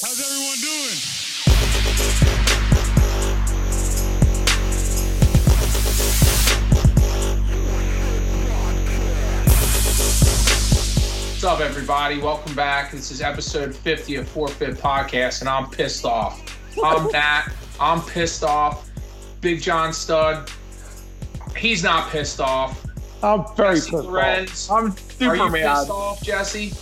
How's everyone doing? What's up, everybody? Welcome back. This is episode 50 of Forfeit Podcast, and I'm pissed off. I'm Matt. I'm pissed off. Big John Stud. He's not pissed off. I'm very Jesse pissed Lorenz. off. I'm Are you mad. pissed off, Jesse?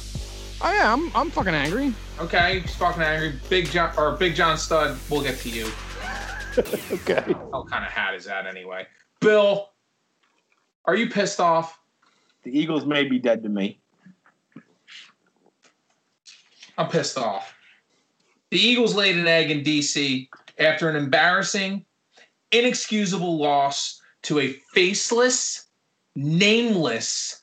Oh I'm I'm fucking angry. Okay, he's fucking angry. Big John or Big John Stud. We'll get to you. Okay. What kind of hat is that anyway? Bill, are you pissed off? The Eagles may be dead to me. I'm pissed off. The Eagles laid an egg in DC after an embarrassing, inexcusable loss to a faceless, nameless,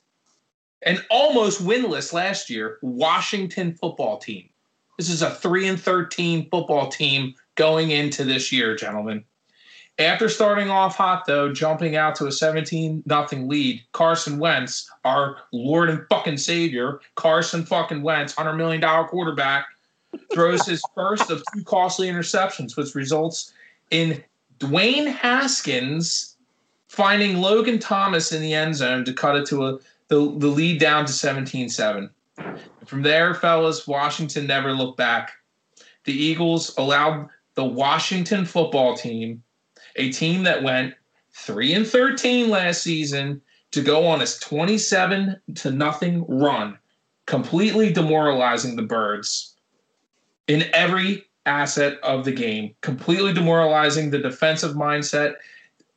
and almost winless last year Washington football team. This is a 3 and 13 football team going into this year, gentlemen. After starting off hot, though, jumping out to a 17 nothing lead, Carson Wentz, our Lord and fucking Savior, Carson fucking Wentz, $100 million quarterback, throws his first of two costly interceptions, which results in Dwayne Haskins finding Logan Thomas in the end zone to cut it to a the, the lead down to 17-7. From there, fellas, Washington never looked back. The Eagles allowed the Washington football team a team that went 3 and 13 last season to go on a 27 to nothing run, completely demoralizing the Birds in every asset of the game, completely demoralizing the defensive mindset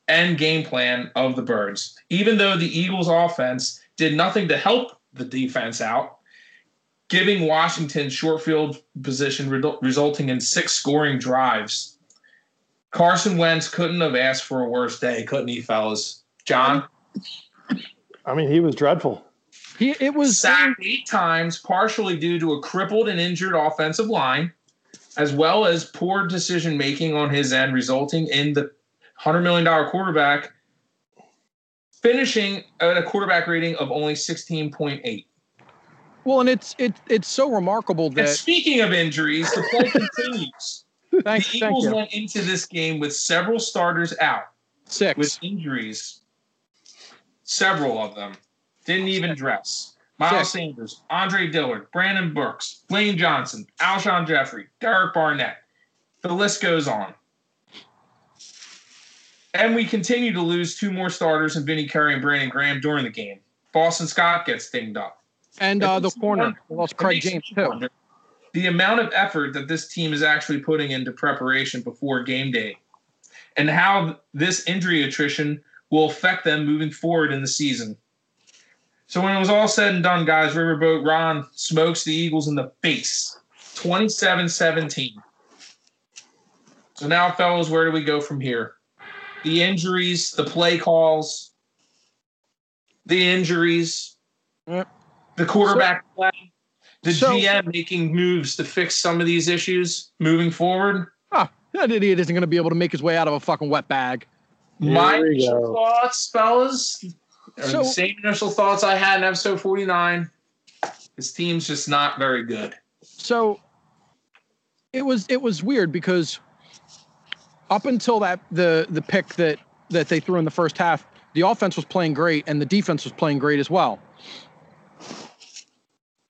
and game plan of the Birds. Even though the Eagles offense did nothing to help the defense out, giving Washington short field position re- resulting in six scoring drives Carson Wentz couldn't have asked for a worse day, couldn't he, fellas? John I mean, he was dreadful. He it was sacked eight times, partially due to a crippled and injured offensive line, as well as poor decision making on his end, resulting in the hundred million dollar quarterback finishing at a quarterback rating of only sixteen point eight. Well, and it's it it's so remarkable And that speaking of injuries, the play continues. the Eagles went into this game with several starters out. six. with injuries. Several of them didn't even dress. Miles Six. Sanders, Andre Dillard, Brandon Brooks, Lane Johnson, Alshon Jeffery, Derek Barnett. The list goes on. And we continue to lose two more starters in Vinny Curry and Brandon Graham during the game. Boston Scott gets dinged up. And uh, the It makes me corner lost Craig James too. The amount of effort that this team is actually putting into preparation before game day and how this injury attrition will affect them moving forward in the season. So when it was all said and done, guys, Riverboat Ron smokes the Eagles in the face. 27-17. So now, fellas, where do we go from here? The injuries, the play calls, the injuries, Yep. The quarterback play, the So- GM making moves to fix some of these issues moving forward. Ah, that idiot isn't going to be able to make his way out of a fucking wet bag. My we initial thoughts, fellas, are So- the same initial thoughts I had in episode 49. This team's just not very good. So it was it was weird because up until that the the pick that that they threw in the first half, the offense was playing great and the defense was playing great as well.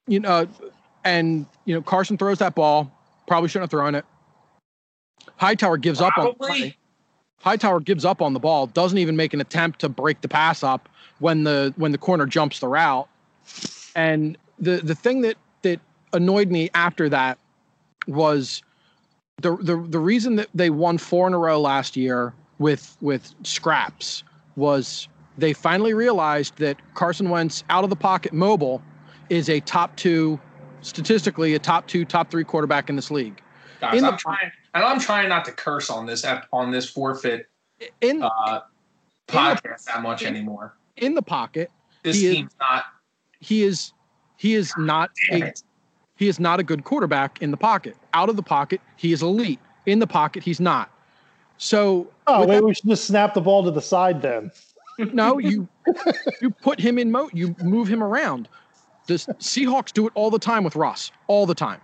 You know, and you know Carson throws that ball, probably shouldn't have thrown it. Hightower gives up on Hightower gives up on the ball, doesn't even make an attempt to break the pass up when the when the corner jumps the route. And the the thing that that annoyed me after that was the the the reason that they won four in a row last year with with scraps was they finally realized that Carson Wentz out of the pocket mobile is a top two statistically a top two top three quarterback in this league. Guys, in I'm trying. I know I'm trying not to curse on this on this forfeit In uh, podcast that much anymore. in the pocket, This he is- not. he is he is not a it. he is not a good quarterback in the pocket. Out of the pocket, he is elite. In the pocket, he's not. So Oh, with maybe that- we should just snap the ball to the side then. no, you you put him in mo you move him around. The Seahawks do it all the time with Russ, all the time.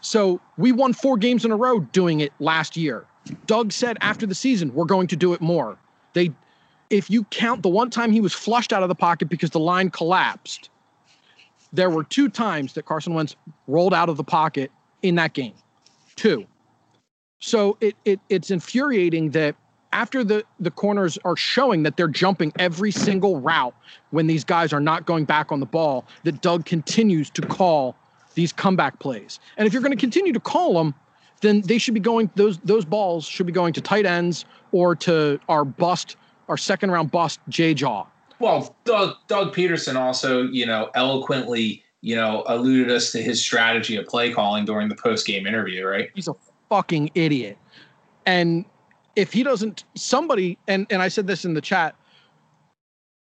So we won four games in a row doing it last year. Doug said after the season, we're going to do it more. They, if you count the one time he was flushed out of the pocket because the line collapsed, there were two times that Carson Wentz rolled out of the pocket in that game. Two. So it, it it's infuriating that after the the corners are showing that they're jumping every single route when these guys are not going back on the ball, that Doug continues to call these comeback plays. And if you're going to continue to call them, then they should be going those those balls should be going to tight ends or to our bust, our second round bust J Jaw. Well, Doug, Doug Pederson also, you know, eloquently, you know, alluded us to his strategy of play calling during the post game interview, right? He's a fucking idiot. And if he doesn't somebody and and I said this in the chat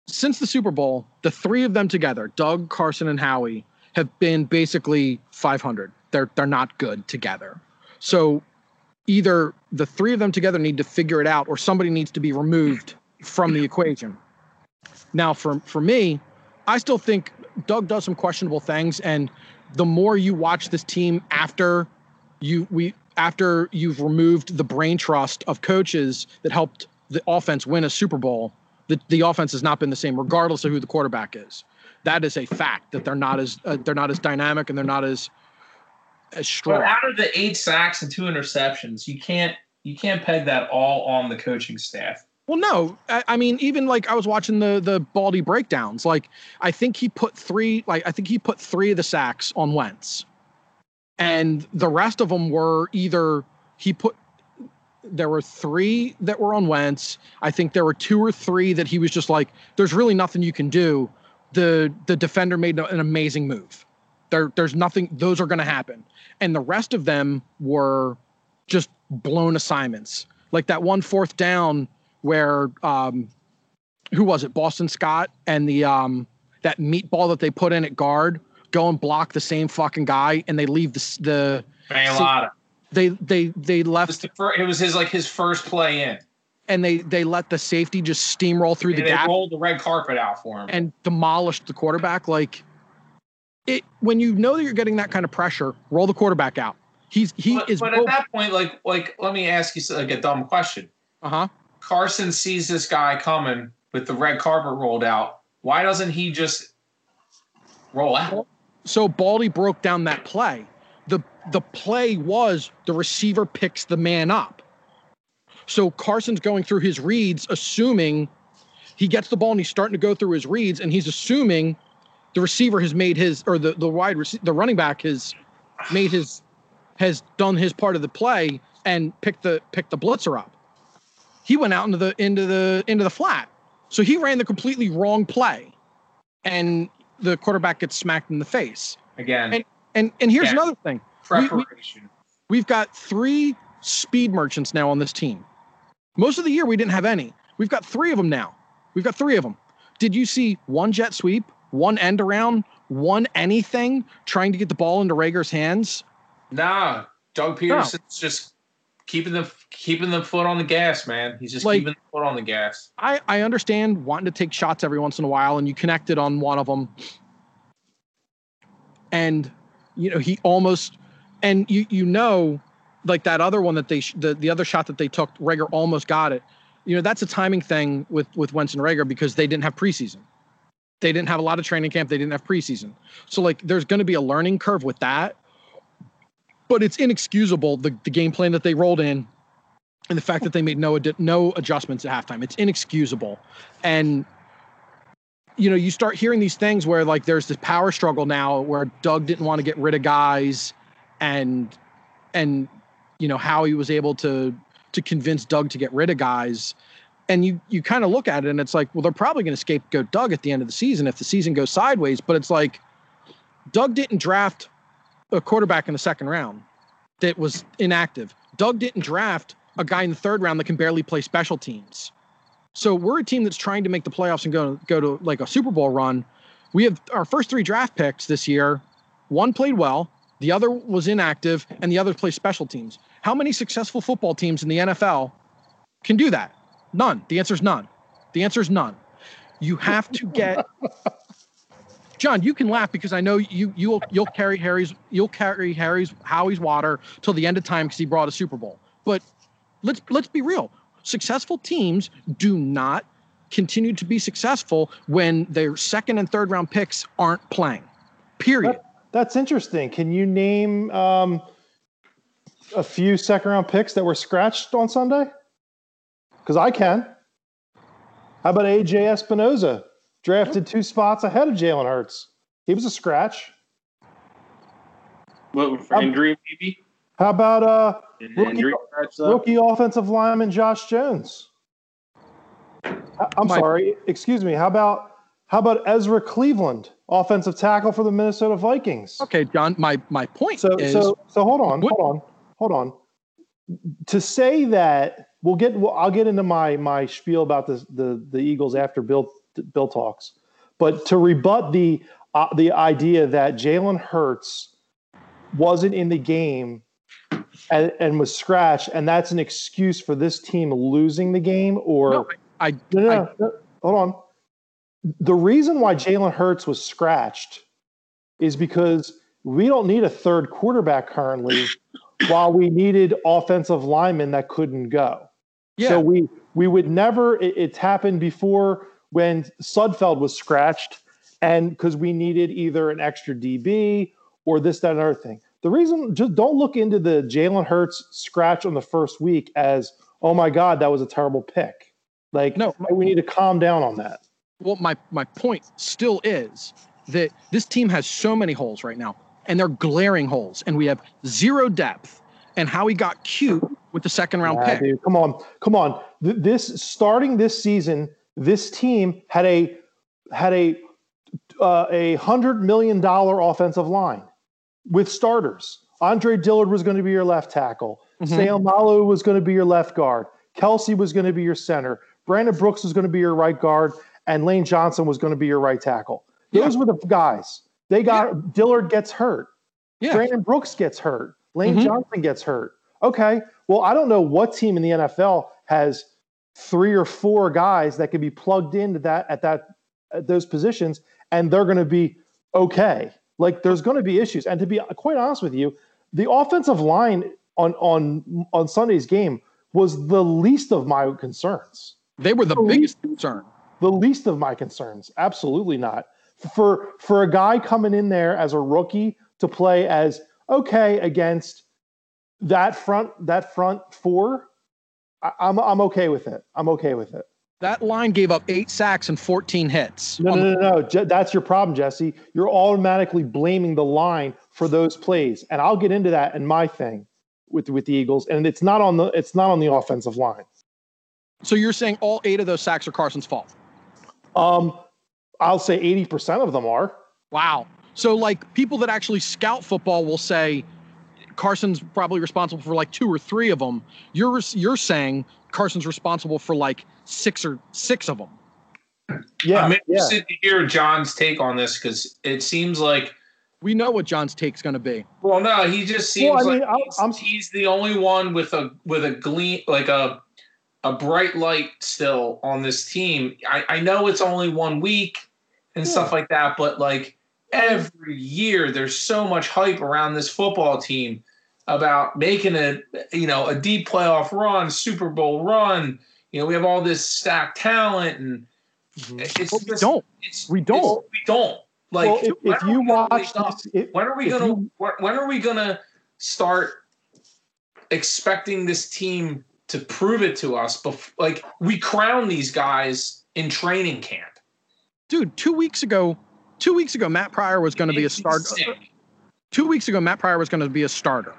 since the Super Bowl, the three of them together, Doug, Carson and Howie have been basically 500. They're they're not good together. So either the three of them together need to figure it out or somebody needs to be removed from the equation. Now for for me, I still think Doug does some questionable things and the more you watch this team after you we after you've removed the brain trust of coaches that helped the offense win a Super Bowl, the, the offense has not been the same, regardless of who the quarterback is. That is a fact that they're not as uh, they're not as dynamic and they're not as as strong. But out of the eight sacks and two interceptions, you can't you can't peg that all on the coaching staff. Well, no, I, I, mean, even like I was watching the the Baldy breakdowns. Like I think he put three, like I think he put three of the sacks on Wentz and the rest of them were either he put there were three that were on Wentz. I think there were two or three that he was just like, "There's really nothing you can do." The the defender made an amazing move. There there's nothing. Those are going to happen, and the rest of them were just blown assignments. Like that one fourth down where um, who was it? Boston Scott and the um that meatball that they put in at guard go and block the same fucking guy, and they leave the the. They they they left. It was his like his first play in, and they they let the safety just steamroll through and the gap. rolled the red carpet out for him and demolished the quarterback. Like it when you know that you're getting that kind of pressure, roll the quarterback out. He's he but, is. But at that point, like like let me ask you like a dumb question. Uh huh. Carson sees this guy coming with the red carpet rolled out. Why doesn't he just roll out? So Baldy broke down that play. The the play was the receiver picks the man up. So Carson's going through his reads, assuming he gets the ball and he's starting to go through his reads, and he's assuming the receiver has made his or the the wide rec- the running back has made his has done his part of the play and picked the picked the blitzer up. He went out into the into the into the flat. So he ran the completely wrong play. And the quarterback gets smacked in the face. Again. And and, and here's yeah. another thing. Preparation. We, have got three speed merchants now on this team. Most of the year we didn't have any. We've got three of them now. We've got three of them. Did you see one jet sweep, one end around, one anything trying to get the ball into Reagor's hands? Nah. Doug Pederson's no. just keeping the keeping the foot on the gas, man. He's just like, keeping the foot on the gas. I I understand wanting to take shots every once in a while, and you connected on one of them, and you know he almost, and you you know, like that other one that they the the other shot that they took, Reagor almost got it. You know that's a timing thing with with Wentz and Reagor because they didn't have preseason. They didn't have a lot of training camp. They didn't have preseason. So like, there's going to be a learning curve with that but it's inexcusable the, the game plan that they rolled in and the fact that they made no no adjustments at halftime. It's inexcusable. And you know, you start hearing these things where like there's this power struggle now where Doug didn't want to get rid of guys and and you know how he was able to to convince Doug to get rid of guys. And you you kind of look at it and it's like, well, they're probably going to scapegoat Doug at the end of the season if the season goes sideways. But it's like Doug didn't draft a quarterback in the second round that was inactive. Doug didn't draft a guy in the third round that can barely play special teams. So we're a team that's trying to make the playoffs and go go to like a Super Bowl run. We have our first three draft picks this year. One played well, the other was inactive, and the other played special teams. How many successful football teams in the NFL can do that? None. The answer is none. The answer is none. You have to get John, you can laugh because I know you you'll you'll carry Harry's you'll carry Harry's Howie's water till the end of time because he brought a Super Bowl. But let's let's be real. Successful teams do not continue to be successful when their second and third round picks aren't playing. Period. That- that's interesting. Can you name um, a few second round picks that were scratched on Sunday? Because I can. How about AJ Epenesa, drafted two spots ahead of Jalen Hurts? He was a scratch. What for Um, injury maybe? How about uh, rookie- injury scratch, though? rookie offensive lineman Josh Jones? I- I'm Mike. sorry, excuse me. How about how about Ezra Cleveland, offensive tackle for the Minnesota Vikings? Okay, John. My my point So is so so hold on, What- hold on, hold on. To say that we'll get well, I'll get into my my spiel about the the the Eagles after Bill Bill talks, but to rebut the uh, the idea that Jalen Hurts wasn't in the game and, and was scratched, and that's an excuse for this team losing the game, or no, I, no, no, I- no, no, hold on. The reason why Jalen Hurts was scratched is because we don't need a third quarterback currently, while we needed offensive linemen that couldn't go. yeah. So we we would never. It, it's happened before when Sudfeld was scratched, and because we needed either an extra DB or this, that, and other thing. The reason, just don't look into the Jalen Hurts scratch on the first week as, oh my God, that was a terrible pick. Like, No. we need to calm down on that. well, my my point still is that this team has so many holes right now, and they're glaring holes, and we have zero depth. And Howie got cute with the second round Nah, pick. dude, come on, come on. Th- This starting this season, this team had a had a uh, a hundred million dollar offensive line with starters. Andre Dillard was going to be your left tackle. Mhm. Seumalo was going to be your left guard. Kelce was going to be your center. Brandon Brooks was going to be your right guard, and Lane Johnson was going to be your right tackle. Those were the guys. They got Dillard gets hurt. Yeah. Brandon Brooks gets hurt. Lane Mhm. Johnson gets hurt. Okay. Well, I don't know what team in the NFL has three or four guys that can be plugged into that at that at those positions, and they're going to be okay. Like there's going to be issues. And to be quite honest with you, the offensive line on on on Sunday's game was the least of my concerns They were the Oh, biggest concern. the least of my concerns. Absolutely not. For for a guy coming in there as a rookie to play as okay against that front that front four, I, I'm I'm okay with it. I'm okay with it. That line gave up eight sacks and 14 hits. No, no, no, no. Je- that's your problem, Jesse. You're automatically blaming the line for those plays, and I'll get into that in my thing with with the Eagles. And it's not on the it's not on the offensive line. So you're saying all eight of those sacks are Carson's fault? Um, I'll say eighty percent of them are. Wow. So like people that actually scout football will say Carson's probably responsible for like two or three of them. You're you're saying Carson's responsible for like six or six of them. Yeah, I'm yeah. interested to hear John's take on this because it seems like, We know what John's take's going to be. well, no, he just seems Well, I mean, like I'm- he's, I'm- he's the only one with a with a gleam, like a a bright light still on this team. I, I know it's only one week and Yeah. stuff like that, but like every year, there's so much hype around this football team about making a you know a deep playoff run, Super Bowl run. You know, we have all this stacked talent, and mm-hmm. it's But we just- don't. It's, We don't. it's- we don't. Like, well, if, if you watch wake this, if, when are we gonna you- when are we gonna start expecting this team to prove it to us? Bef- like we crown these guys in training camp. Dude, two weeks ago, two weeks ago, Matt Pryor was going to be a It's starter. Two weeks ago, Matt Pryor was going to be a starter.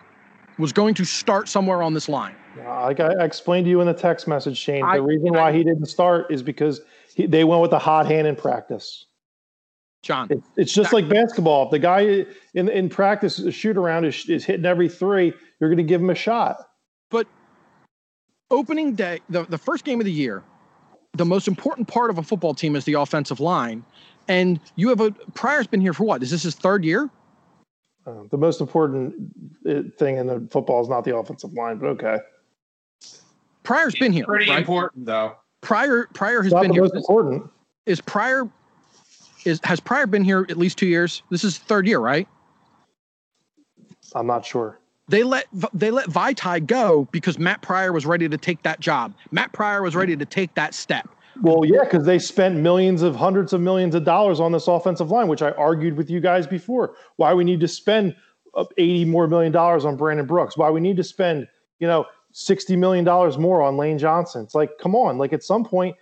Was going to start somewhere on this line. like I explained to you in the text message, Shane, I- the reason why he didn't start is because he, they went with the hot hand in practice. John, It's, it's just like basketball. If the guy in in practice a shoot around is, is hitting every three, you're going to give him a shot. but opening day, the, the first game of the year, the most important part of a football team is the offensive line. And you have a Pryor's been here for what? Is this his third year? Uh, the most important uh, thing in the football is not the offensive line, but okay, Pryor's been here. Pretty right? important though. Pryor Pryor has not been the here. most important. Is Pryor is has Pryor been here at least two years? This is third year, right? I'm not sure. They let they let Vaitai go because Matt Pryor was ready to take that job. Matt Pryor was ready to take that step. Well, yeah, because they spent millions of hundreds of millions of dollars on this offensive line, which I argued with you guys before. Why we need to spend uh, 80 more million dollars on Brandon Brooks? Why we need to spend, you know, 60 million dollars more on Lane Johnson? It's like, come on, like at some point,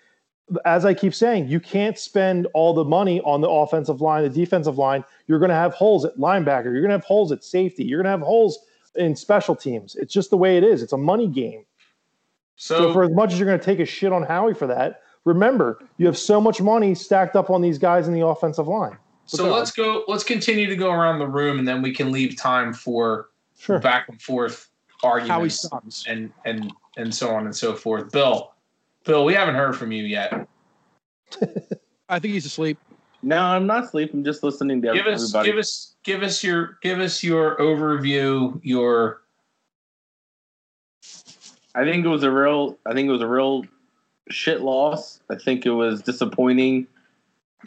as I keep saying, you can't spend all the money on the offensive line, the defensive line. You're going to have holes at linebacker. You're going to have holes at safety. You're going to have holes in special teams. It's just the way it is. It's a money game. So, So, for as much as you're going to take a shit on Howie for that, remember you have so much money stacked up on these guys in the offensive line. so let's go. Let's continue to go around the room, and then we can leave time for. Sure. back and forth Howie arguments sucks. and and and so on and so forth. Bill, Bill, we haven't heard from you yet. I think he's asleep. No, I'm not asleep. I'm just listening to Give us, everybody. give us, give us your, give us your overview. Your I think it was a real. I think it was a real shit loss. I think it was disappointing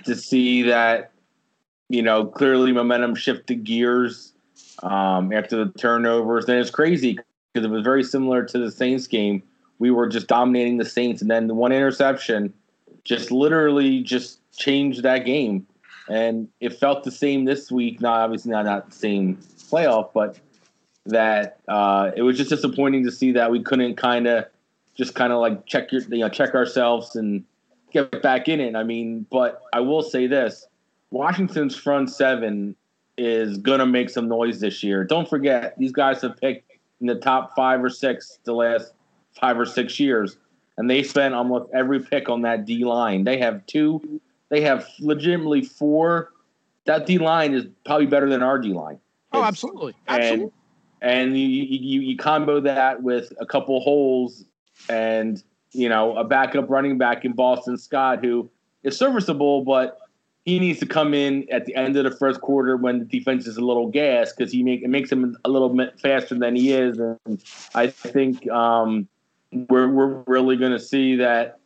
to see that. You know, clearly momentum shifted gears um, after the turnovers. And it's crazy because it was very similar to the Saints game. We were just dominating the Saints, and then the one interception just literally just changed that game. And it felt the same this week. Not obviously not not the same playoff, but that uh, it was just disappointing to see that we couldn't kind of just kind of like check your you know check ourselves and get back in it. I mean, but I will say this: Washington's front seven is gonna make some noise this year. Don't forget these guys have picked in the top five or six the last five or six years, and they spent almost every pick on that D line. They have two. They have legitimately four. That D line is probably better than our D line. Oh, absolutely, absolutely. and and you, you you combo that with a couple holes and you know a backup running back in Boston Scott who is serviceable, but he needs to come in at the end of the first quarter when the defense is a little gas because he make it makes him a little bit faster than he is, and I think um, we're we're really going to see that.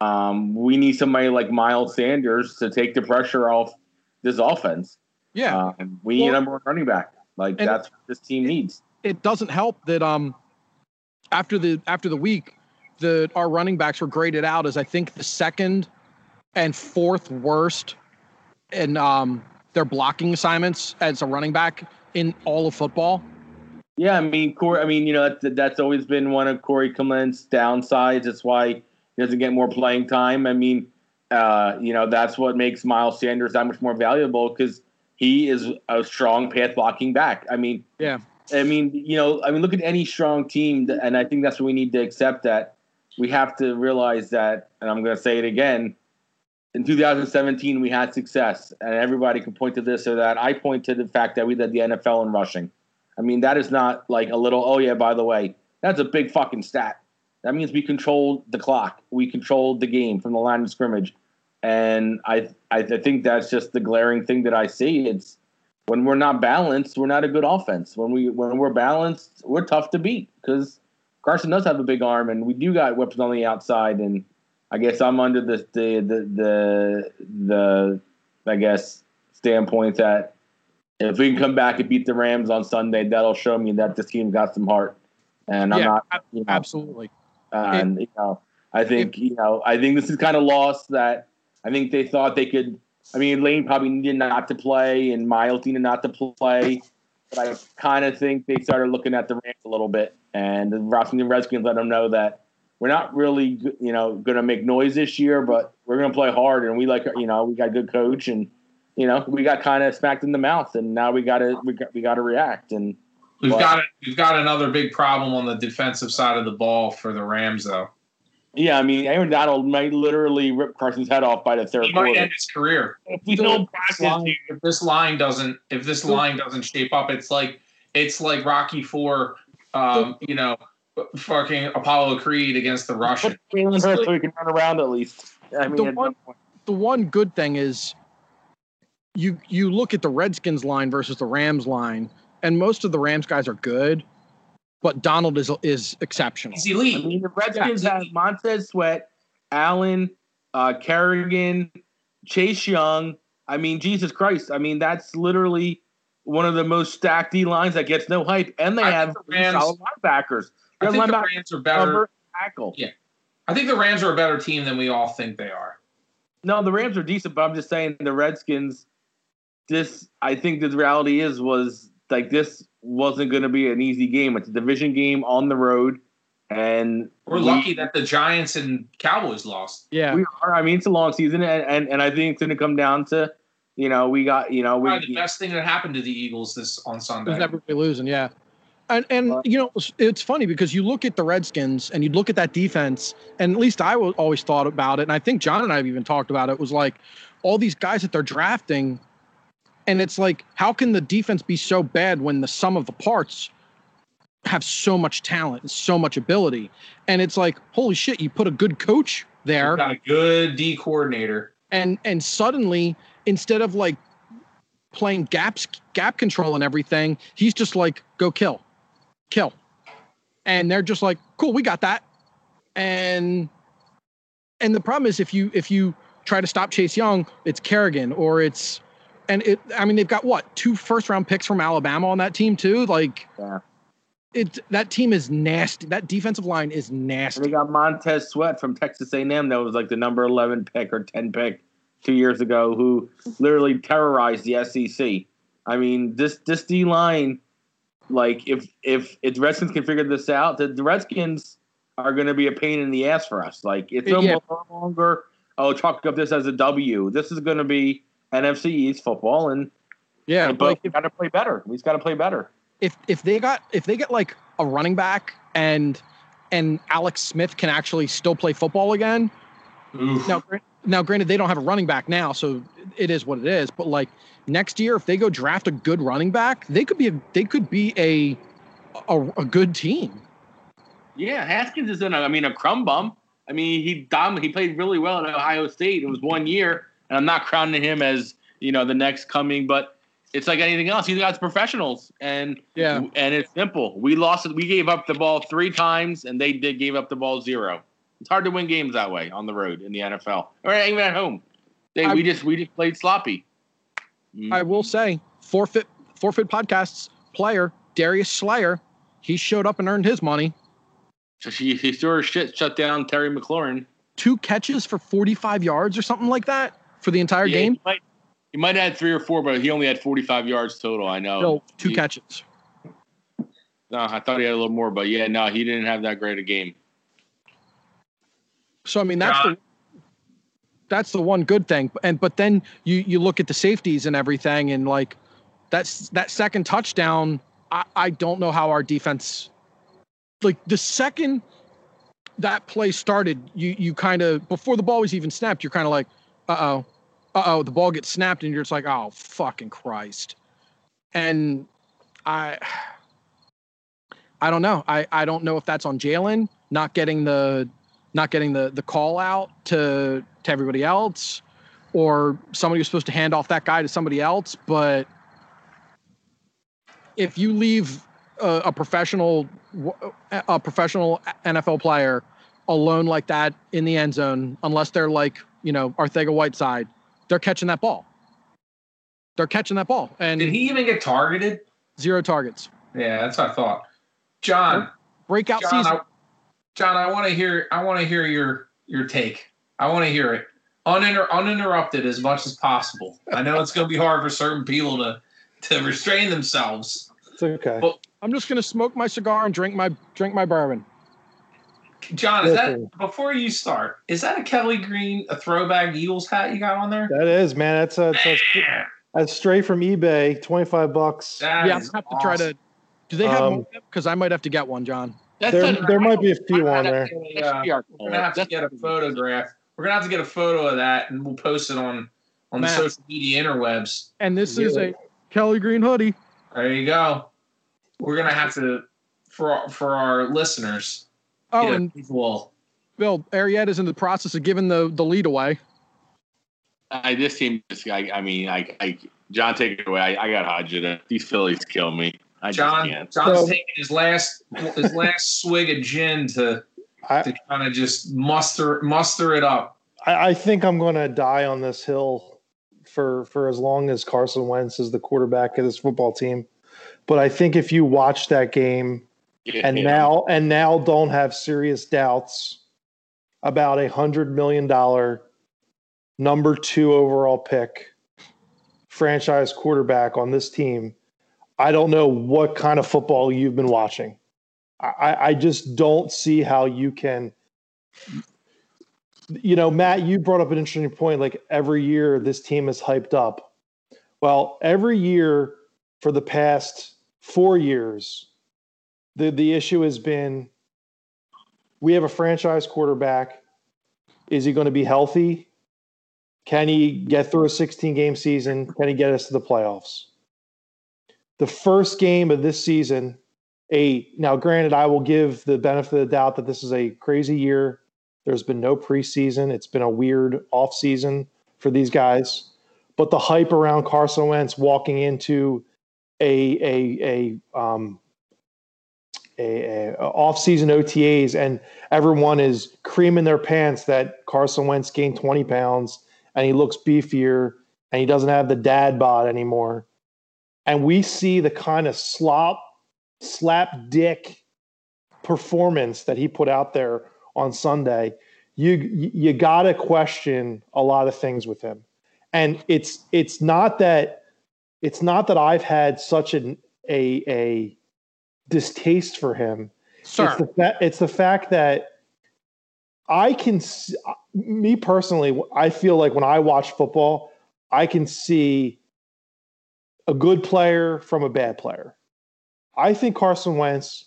Um, we need somebody like Miles Sanders to take the pressure off this offense. yeah, Um, we need a number one running back. Like that's what this team needs. it doesn't help that um after the after the week the our running backs were graded out as I think the second and fourth worst in um their blocking assignments as a running back in all of football. Yeah, I mean, Corey. I mean, you know, that's, that's always been one of Corey Clement's downsides. That's why he doesn't get more playing time. I mean, uh, you know, that's what makes Miles Sanders that much more valuable because he is a strong path blocking back. I mean, Yeah. I mean, you know, I mean, look at any strong team, and I think that's what we need to accept that we have to realize that, and I'm going to say it again. In 2017, we had success, and everybody can point to this or that. I point to the fact that we led the NFL in rushing. I mean, that is not like a little, oh, yeah, by the way, that's a big fucking stat. That means we controlled the clock. We controlled the game from the line of scrimmage. And I, I, I think that's just the glaring thing that I see. It's when we're not balanced, we're not a good offense. When we when we're balanced, we're tough to beat because Carson does have a big arm, and we do got weapons on the outside. And I guess I'm under the the the the, the I guess standpoint that if we can come back and beat the Rams on Sunday, that'll show me that this team got some heart. And I'm Yeah, not, you know, Absolutely. and you know, I think you know, I think this is kind of lost that I think they thought they could. I mean, Lane probably needed not to play, and Miles needed not to play. But I kind of think they started looking at the Rams a little bit, and the Washington Redskins let them know that we're not really, you know, going to make noise this year, but we're going to play hard, and we like, you know, we got a good coach, and you know, we got kind of smacked in the mouth, and now we got to we got we got to react, and we've Well- got we've got another big problem on the defensive side of the ball for the Rams, though. yeah, I mean, Aaron Donald might literally rip Carson's head off by the third He might quarter. end his career. If we don't This line- if this line doesn't if this line doesn't shape up, it's like it's like Rocky Four, um, you know, fucking Apollo Creed against the Russian. Put Jalen Hurts so he can run around at least. I mean, The one- that The one good thing is you you look at the Redskins line versus the Rams line, and most of the Rams guys are good, but Donald is is exceptional. He's I mean, the Redskins Yeah. have Montez Sweat, Allen, uh, Kerrigan, Chase Young, I mean, Jesus Christ. I mean, that's literally one of the most stacked D lines that gets no hype, and they I have think the Rams- solid linebackers. I Their think the Rams are better. tackle. Yeah. I think the Rams are a better team than we all think they are. No, the Rams are decent, but I'm just saying the Redskins. This, I think, the reality is was like this wasn't going to be an easy game. It's a division game on the road, and We're we- lucky that the Giants and Cowboys lost. Yeah. We are. I mean, it's a long season, and and, and I think it's going to come down to, you know, we got, you know, we. Probably the best thing that happened to the Eagles this on Sunday. There's everybody losing, yeah. And and you know it's- it's funny because you look at the Redskins and you look at that defense, and at least I wa- always thought about it, and I think John and I have even talked about it. Was like all these guys that they're drafting, and it's like how can the defense be so bad when the sum of the parts have so much talent and so much ability? And it's like holy shit, you put a good coach there We've got a good D coordinator. and and suddenly instead of like playing gaps gap control and everything he's just like go kill. Kill. And they're just like cool we got that. And and the problem is if you if you try to stop chase young it's kerrigan or it's and it i mean they've got what two first round picks from alabama on that team too? Like Yeah. it that team is nasty. That defensive line is And nasty they got Montez Sweat from Texas A&M that was like the number 11 pick or 10 pick two years ago who literally terrorized the SEC. I mean, this this D line, like if if if the Redskins can figure this out, the, the Redskins are going to be a pain in the ass for us. Like it's no Yeah. more longer. Oh, chalk up this as a W. This is going to be NFC East football, and yeah but like we got to play better. We've got to play better. if if they got if they get like a running back and and Alex Smith can actually still play football again. Oof. Now, now, granted, they don't have a running back now, so it is what it is. But like next year, if they go draft a good running back, they could be a they could be a a, a good team. Yeah, Haskins is in. A, I mean, a crumb bum. I mean, he dom- He played really well at Ohio State. It was one year, and I'm not crowning him as you know the next coming, but it's like anything else. These guys are professionals, and Yeah. and it's simple. We lost. it. We gave up the ball three times, and they did gave up the ball zero. It's hard to win games that way on the road in the NFL or even at home. They, I- we just we just played sloppy. Mm. I will say, forfeit forfeit podcasts player Darius Slayer, he showed up and earned his money. so she he sure as shit shut down Terry McLaurin. Two catches for 45 yards or something like that for the entire Yeah, game. He might, he might have had three or four, but he only had 45 yards total. I know. No, two He- catches. No, I thought he had a little more, but yeah, no, he didn't have that great a game. So I mean that's John. the that's the one good thing. And but then you you look at the safeties and everything, and like that's that second touchdown. I, I don't know how our defense like the second that play started, you you kind of before the ball was even snapped, you're kind of like, uh oh, uh oh, the ball gets snapped, and you're just like, oh fucking Christ. And I I don't know. I, I don't know if that's on Jalen not getting the not getting the the call out to to everybody else, or somebody was supposed to hand off that guy to somebody else. But if you leave a, a professional a professional NFL player alone like that in the end zone, unless they're like you know Arcega-Whiteside, they're catching that ball. They're catching that ball and Did he even get targeted? zero targets. Yeah, that's what I thought. John, Breakout John, season. I, John, I want to hear. I want to hear your your take. I want to hear it uninter, uninterrupted as much as possible. I know it's going to be hard for certain people to to restrain themselves. It's okay. Well, I'm just gonna smoke my cigar and drink my drink my bourbon. John, is that before you start? Is that a Kelly Green, a throwback Eagles hat you got on there? that is, man. That's a, that's, a, Man, that's straight from eBay. Twenty five bucks. that yeah, I'm is gonna have to try to. Do they have Um. Because I might have to get one, John. That's There, a- there might be a few on there. Uh, We're gonna have to get a photograph. We're gonna have to get a photo of that, and we'll post it on on the social media interwebs. And this is a Kelly Green hoodie. There you go. We're gonna have to for our- for our listeners. Oh, get a and visual. Bill Arietta's in the process of giving the the lead away. I this team. This guy. I mean, I, I John, take it away. I, I got Hodgett. These Phillies kill me. I just John can't. John's So- taking his last his last swig of gin to I, to kind of just muster muster it up. I, I think I'm going to die on this hill for for as long as Carson Wentz is the quarterback of this football team. But I think if you watch that game and Yeah. now and now don't have serious doubts about a hundred million dollar number two overall pick franchise quarterback on this team, I don't know what kind of football you've been watching. I, I- just don't see how you can. You know, Matt, you brought up an interesting point. Like every year, this team is hyped up. Well, every year for the past four years, the the issue has been we have a franchise quarterback. Is he going to be healthy? Can he get through a 16 game season? Can he get us to the playoffs? The first game of this season, a now granted, I will give the benefit of the doubt that this is a crazy year. There's been no preseason. It's been a weird off season for these guys. But the hype around Carson Wentz walking into a a a um a, a off-season OTAs and everyone is creaming their pants that Carson Wentz gained 20 pounds and he looks beefier and he doesn't have the dad bod anymore. And we see the kind of slop, slap dick performance that he put out there on Sunday. You you got to question a lot of things with him. And it's it's not that it's not that I've had such an a a distaste for him. Sir, It's the, fa- it's the fact that I can, s- me personally, I feel like when I watch football, I can see a good player from a bad player. I think Carson Wentz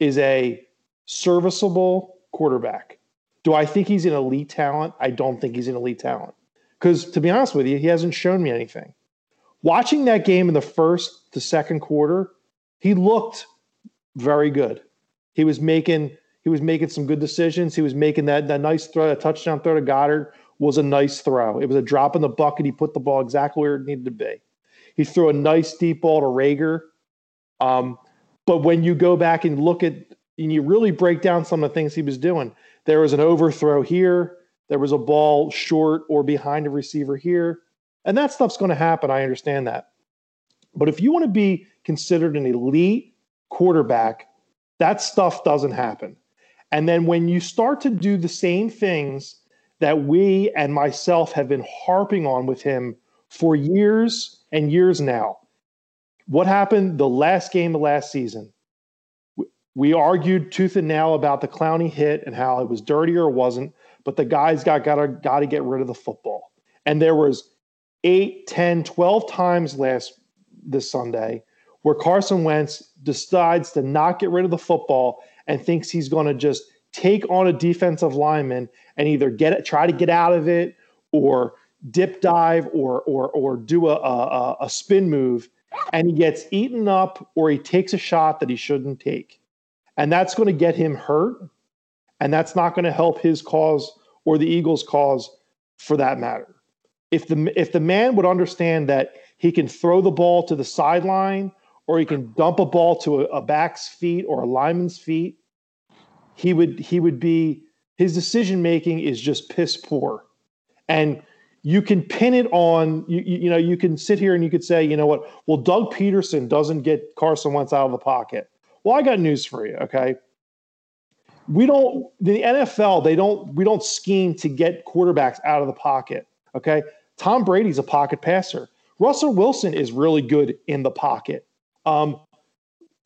is a serviceable quarterback. Do I think he's an elite talent? I don't think he's an elite talent. Because to be honest with you, he hasn't shown me anything. Watching that game in the first to second quarter, he looked very good. He was making he was making some good decisions. He was making that that nice throw, that touchdown throw to Goedert was a nice throw. It was a drop in the bucket. He put the ball exactly where it needed to be. He threw a nice deep ball to Reagor. Um, but when you go back and look at and you really break down some of the things he was doing, there was an overthrow here. There was a ball short or behind a receiver here. And that stuff's going to happen. I understand that. But if you want to be considered an elite quarterback, that stuff doesn't happen. And then when you start to do the same things that we and myself have been harping on with him for years and years now, what happened the last game of last season? We- argued tooth and nail about the Clowney hit and how it was dirty or wasn't, but the guys got got to got to get rid of the football. And there was 8, 10, 12 times last this Sunday where Carson Wentz decides to not get rid of the football and thinks he's going to just take on a defensive lineman and either get it, try to get out of it, or dip dive, or or or do a, a a spin move, and he gets eaten up, or he takes a shot that he shouldn't take, and that's going to get him hurt, and that's not going to help his cause or the Eagles' cause, for that matter. If the if the man would understand that he can throw the ball to the sideline or he can dump a ball to a, a back's feet or a lineman's feet, he would he would be his decision making is just piss poor. And you can pin it on you, you know you can sit here and you could say you know what well Doug Pederson doesn't get Carson Wentz out of the pocket. Well, I got news for you. Okay, we don't the NFL they don't we don't scheme to get quarterbacks out of the pocket. Okay, Tom Brady's a pocket passer. Russell Wilson is really good in the pocket. Um,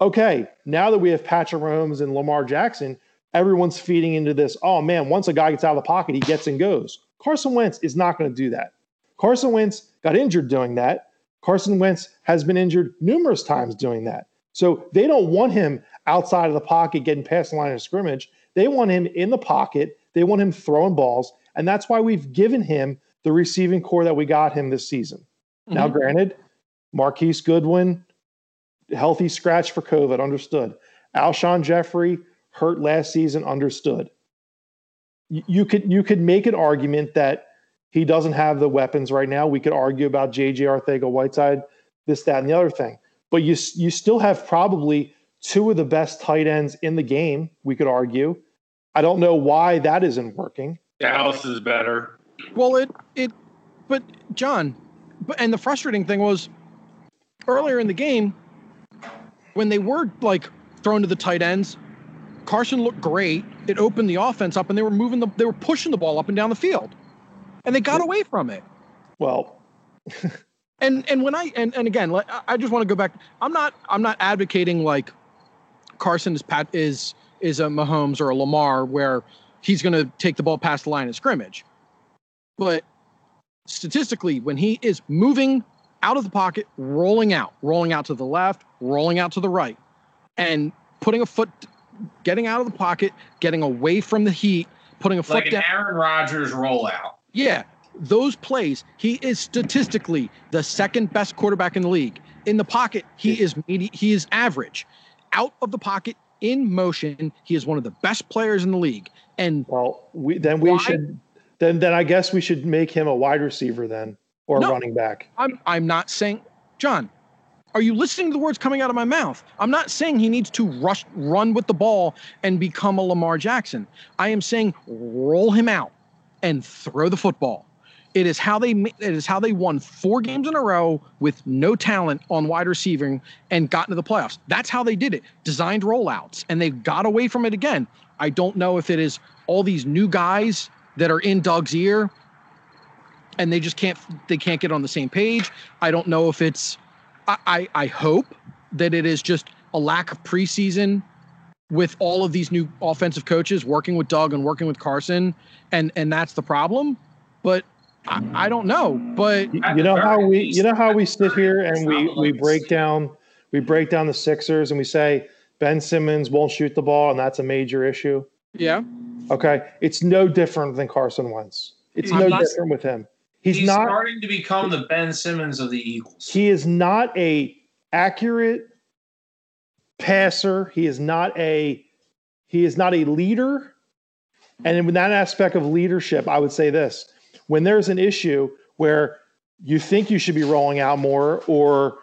okay, now that we have Patrick Mahomes and Lamar Jackson, everyone's feeding into this. Oh man, once a guy gets out of the pocket, he gets and goes. Carson Wentz is not going to do that. Carson Wentz got injured doing that. Carson Wentz has been injured numerous times doing that. So they don't want him outside of the pocket getting past the line of scrimmage. They want him in the pocket. They want him throwing balls. And that's why we've given him the receiving core that we got him this season. Now, Mhm. granted, Marquise Goodwin, healthy scratch for COVID, understood. Alshon Jeffery, hurt last season, understood. You, you could you could make an argument that he doesn't have the weapons right now. We could argue about JJ Arcega-Whiteside, this, that, and the other thing. But you you still have probably two of the best tight ends in the game. We could argue. I don't know why that isn't working. Dallas is better. Well, it it, but John, but and the frustrating thing was earlier in the game when they were like thrown to the tight ends, Carson looked great. It opened the offense up, and they were moving the they were pushing the ball up and down the field, and they got away from it. Well, And and when I and, and again, like, I- I just want to go back. I'm not I'm not advocating like Carson is Pat is is a Mahomes or a Lamar where he's going to take the ball past the line of scrimmage. But statistically, when he is moving out of the pocket, rolling out, rolling out to the left, rolling out to the right, and putting a foot, getting out of the pocket, getting away from the heat, putting a foot Like an down. Aaron Rodgers rollout. Yeah, those plays, he is statistically the second best quarterback in the league. In the pocket, he is medi- he is average. Out of the pocket, in motion, he is one of the best players in the league. And well, we then we Why? should then then I guess we should make him a wide receiver then or No. running back. I'm I'm not saying, John, are you listening to the words coming out of my mouth? I'm not saying he needs to rush run with the ball and become a Lamar Jackson. I am saying roll him out and throw the football. It is how they it is how they won four games in a row with no talent on wide receiving and got into the playoffs. That's how they did it. Designed rollouts and they got away from it again. I don't know if it is all these new guys that are in Doug's ear and they just can't they can't get on the same page. I don't know if it's I, I, I hope that it is just a lack of preseason with all of these new offensive coaches working with Doug and working with Carson, and and that's the problem. But I, I don't know. But You, you know how we you know how we sit here and we we break down we break down the Sixers and we say Ben Simmons won't shoot the ball and that's a major issue. yeah, Okay, it's no different than Carson Wentz. It's I'm no not- different with him. He's, He's, not. starting to become the Ben Simmons of the Eagles. He is not a accurate passer. He is not a he is not a leader. And in that aspect of leadership, I would say this: when there's an issue where you think you should be rolling out more, or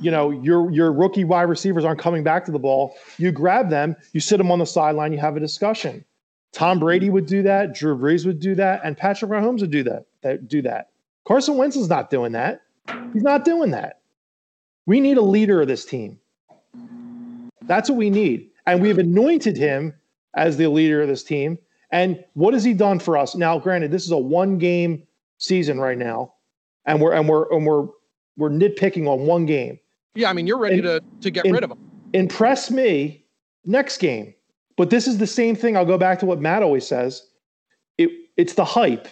you know your your rookie wide receivers aren't coming back to the ball, you grab them, you sit them on the sideline, you have a discussion. Tom Brady would do that, Drew Brees would do that, and Patrick Mahomes would do that. That do that. Carson Wentz is not doing that. He's not doing that. We need a leader of this team. That's what we need. And we've anointed him as the leader of this team. And what has he done for us? Now, granted, this is a one game season right now. And we're and we're and we're we're nitpicking on one game. yeah. I mean, you're ready And- to to get and- rid of him. Impress me next game. But this is the same thing. I'll go back to what Matt always says. It it's the hype.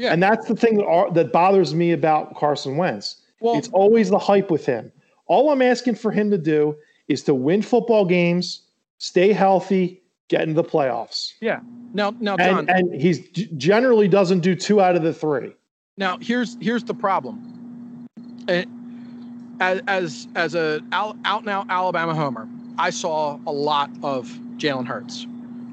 Yeah. And that's the thing that, are, that bothers me about Carson Wentz. Well, It's always the hype with him. All I'm asking for him to do is to win football games, stay healthy, get into the playoffs. yeah. Now, now, John. And and he's generally doesn't do two out of the three. Now here's here's the problem. As as as a out out now Alabama homer, I saw a lot of Jalen Hurts.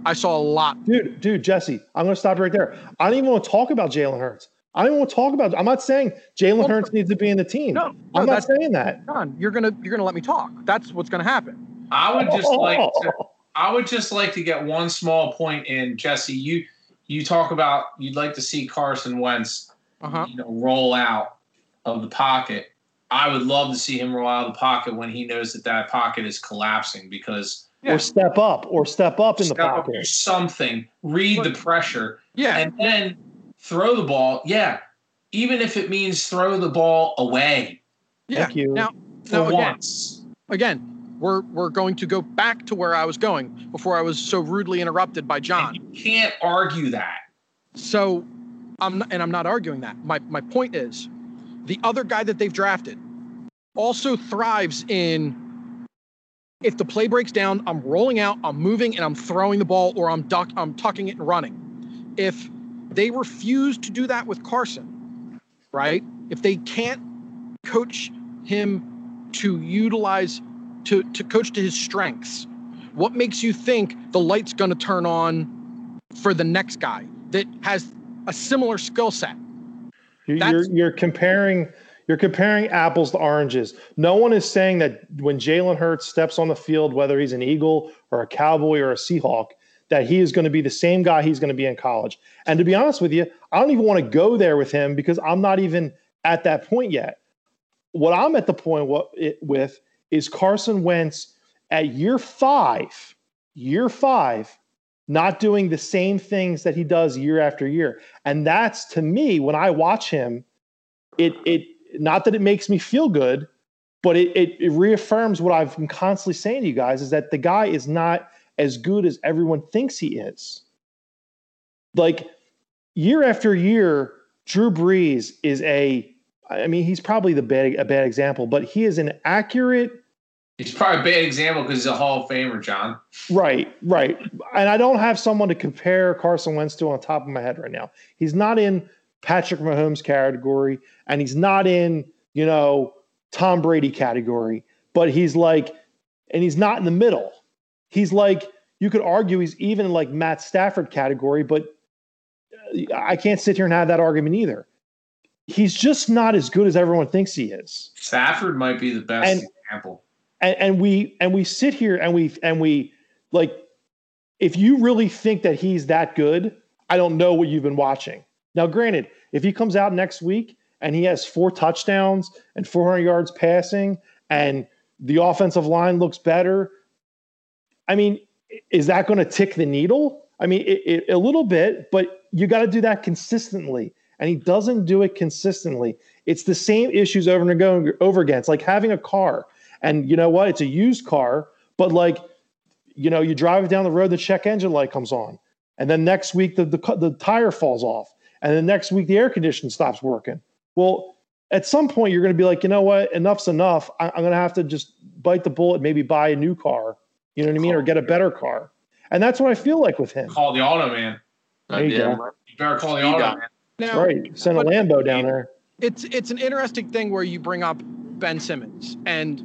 I saw a lot. Dude, dude, Jesse, I'm going to stop right there. I don't even want to talk about Jalen Hurts. I don't even want to talk about. I'm not saying Jalen Well, Hurts needs to be in the team. No, no, I'm not saying that. John. You're gonna you're gonna let me talk. That's what's gonna happen. I would just Oh. like to, I would just like to get one small point in, Jesse. You you talk about you'd like to see Carson Wentz Uh huh. you know, roll out of the pocket. I would love to see him roll out of the pocket when he knows that that pocket is collapsing because Yeah. Or step up, or step up in the step up, pocket. something, read the pressure, Yeah. and then throw the ball. Yeah, even if it means throw the ball away yeah. Thank you. Now, now again, once. again, we're we're going to go back to where I was going before I was so rudely interrupted by John. And you can't argue that. So, I'm not, and I'm not arguing that. My my point is, the other guy that they've drafted also thrives in. If the play breaks down, I'm rolling out, I'm moving, and I'm throwing the ball, or I'm duck, I'm tucking it and running. If they refuse to do that with Carson, right? If they can't coach him to utilize, to to coach to his strengths, what makes you think the light's going to turn on for the next guy that has a similar skill set? You- You're you're comparing you're comparing apples to oranges. No one is saying that when Jalen Hurts steps on the field, whether he's an Eagle or a Cowboy or a Seahawk, that he is going to be the same guy he's going to be in college. And to be honest with you, I don't even want to go there with him because I'm not even at that point yet. What I'm at the point with is Carson Wentz at year five, year five, not doing the same things that he does year after year. And that's to me, when I watch him, it it not that it makes me feel good, but it, it, it reaffirms what I've been constantly saying to you guys is that the guy is not as good as everyone thinks he is. Like year after year, Drew Brees is a I mean, he's probably the bad a bad example, but he is an accurate He's probably a bad example because he's a Hall of Famer, John. Right, right. And I don't have someone to compare Carson Wentz to on top of my head right now. He's not in Patrick Mahomes category, and he's not in, you know, Tom Brady category, but he's like, and he's not in the middle. He's like, you could argue he's even like Matt Stafford category, but uh, I can't sit here and have that argument either. He's just not as good as everyone thinks he is. Stafford might be the best And- example. and, and we and we sit here and we and we like if you really think that he's that good i don't know what you've been watching now granted if he comes out next week and he has four touchdowns and 400 yards passing and the offensive line looks better i mean is that going to tick the needle? I mean it, it, a little bit but you got to do that consistently and he doesn't do it consistently. It's the same issues over and over over again. It's like having a car and you know what? It's a used car, but like, you know, you drive it down the road, the check engine light comes on, and then next week the the, the tire falls off, and then next week the air conditioning stops working. Well, at some point you're going to be like, you know what? Enough's enough. I, I'm going to have to just bite the bullet, maybe buy a new car. You know what I mean, or get a better car. And that's what I feel like with him. Call the auto man. There you Yeah, go. You better call the auto man. Now, Right, send a Lambo down there. it's it's an interesting thing where you bring up Ben Simmons and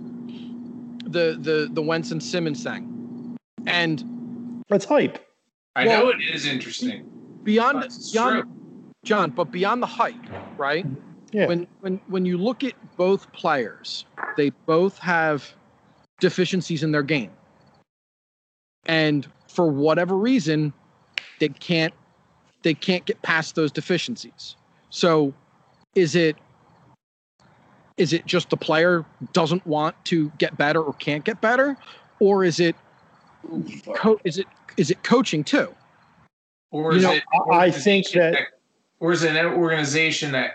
the the the Wentz and Simmons thing, and That's hype. I Well- know it is interesting. beyond beyond true. John, but beyond the hype, right? Yeah. When when when you look at both players, they both have deficiencies in their game. And for whatever reason, they can't they can't get past those deficiencies. So is it is it just the player doesn't want to get better or can't get better or is it co- is it is it coaching too? Or You is know, it? I- I think organization that- or is it an organization that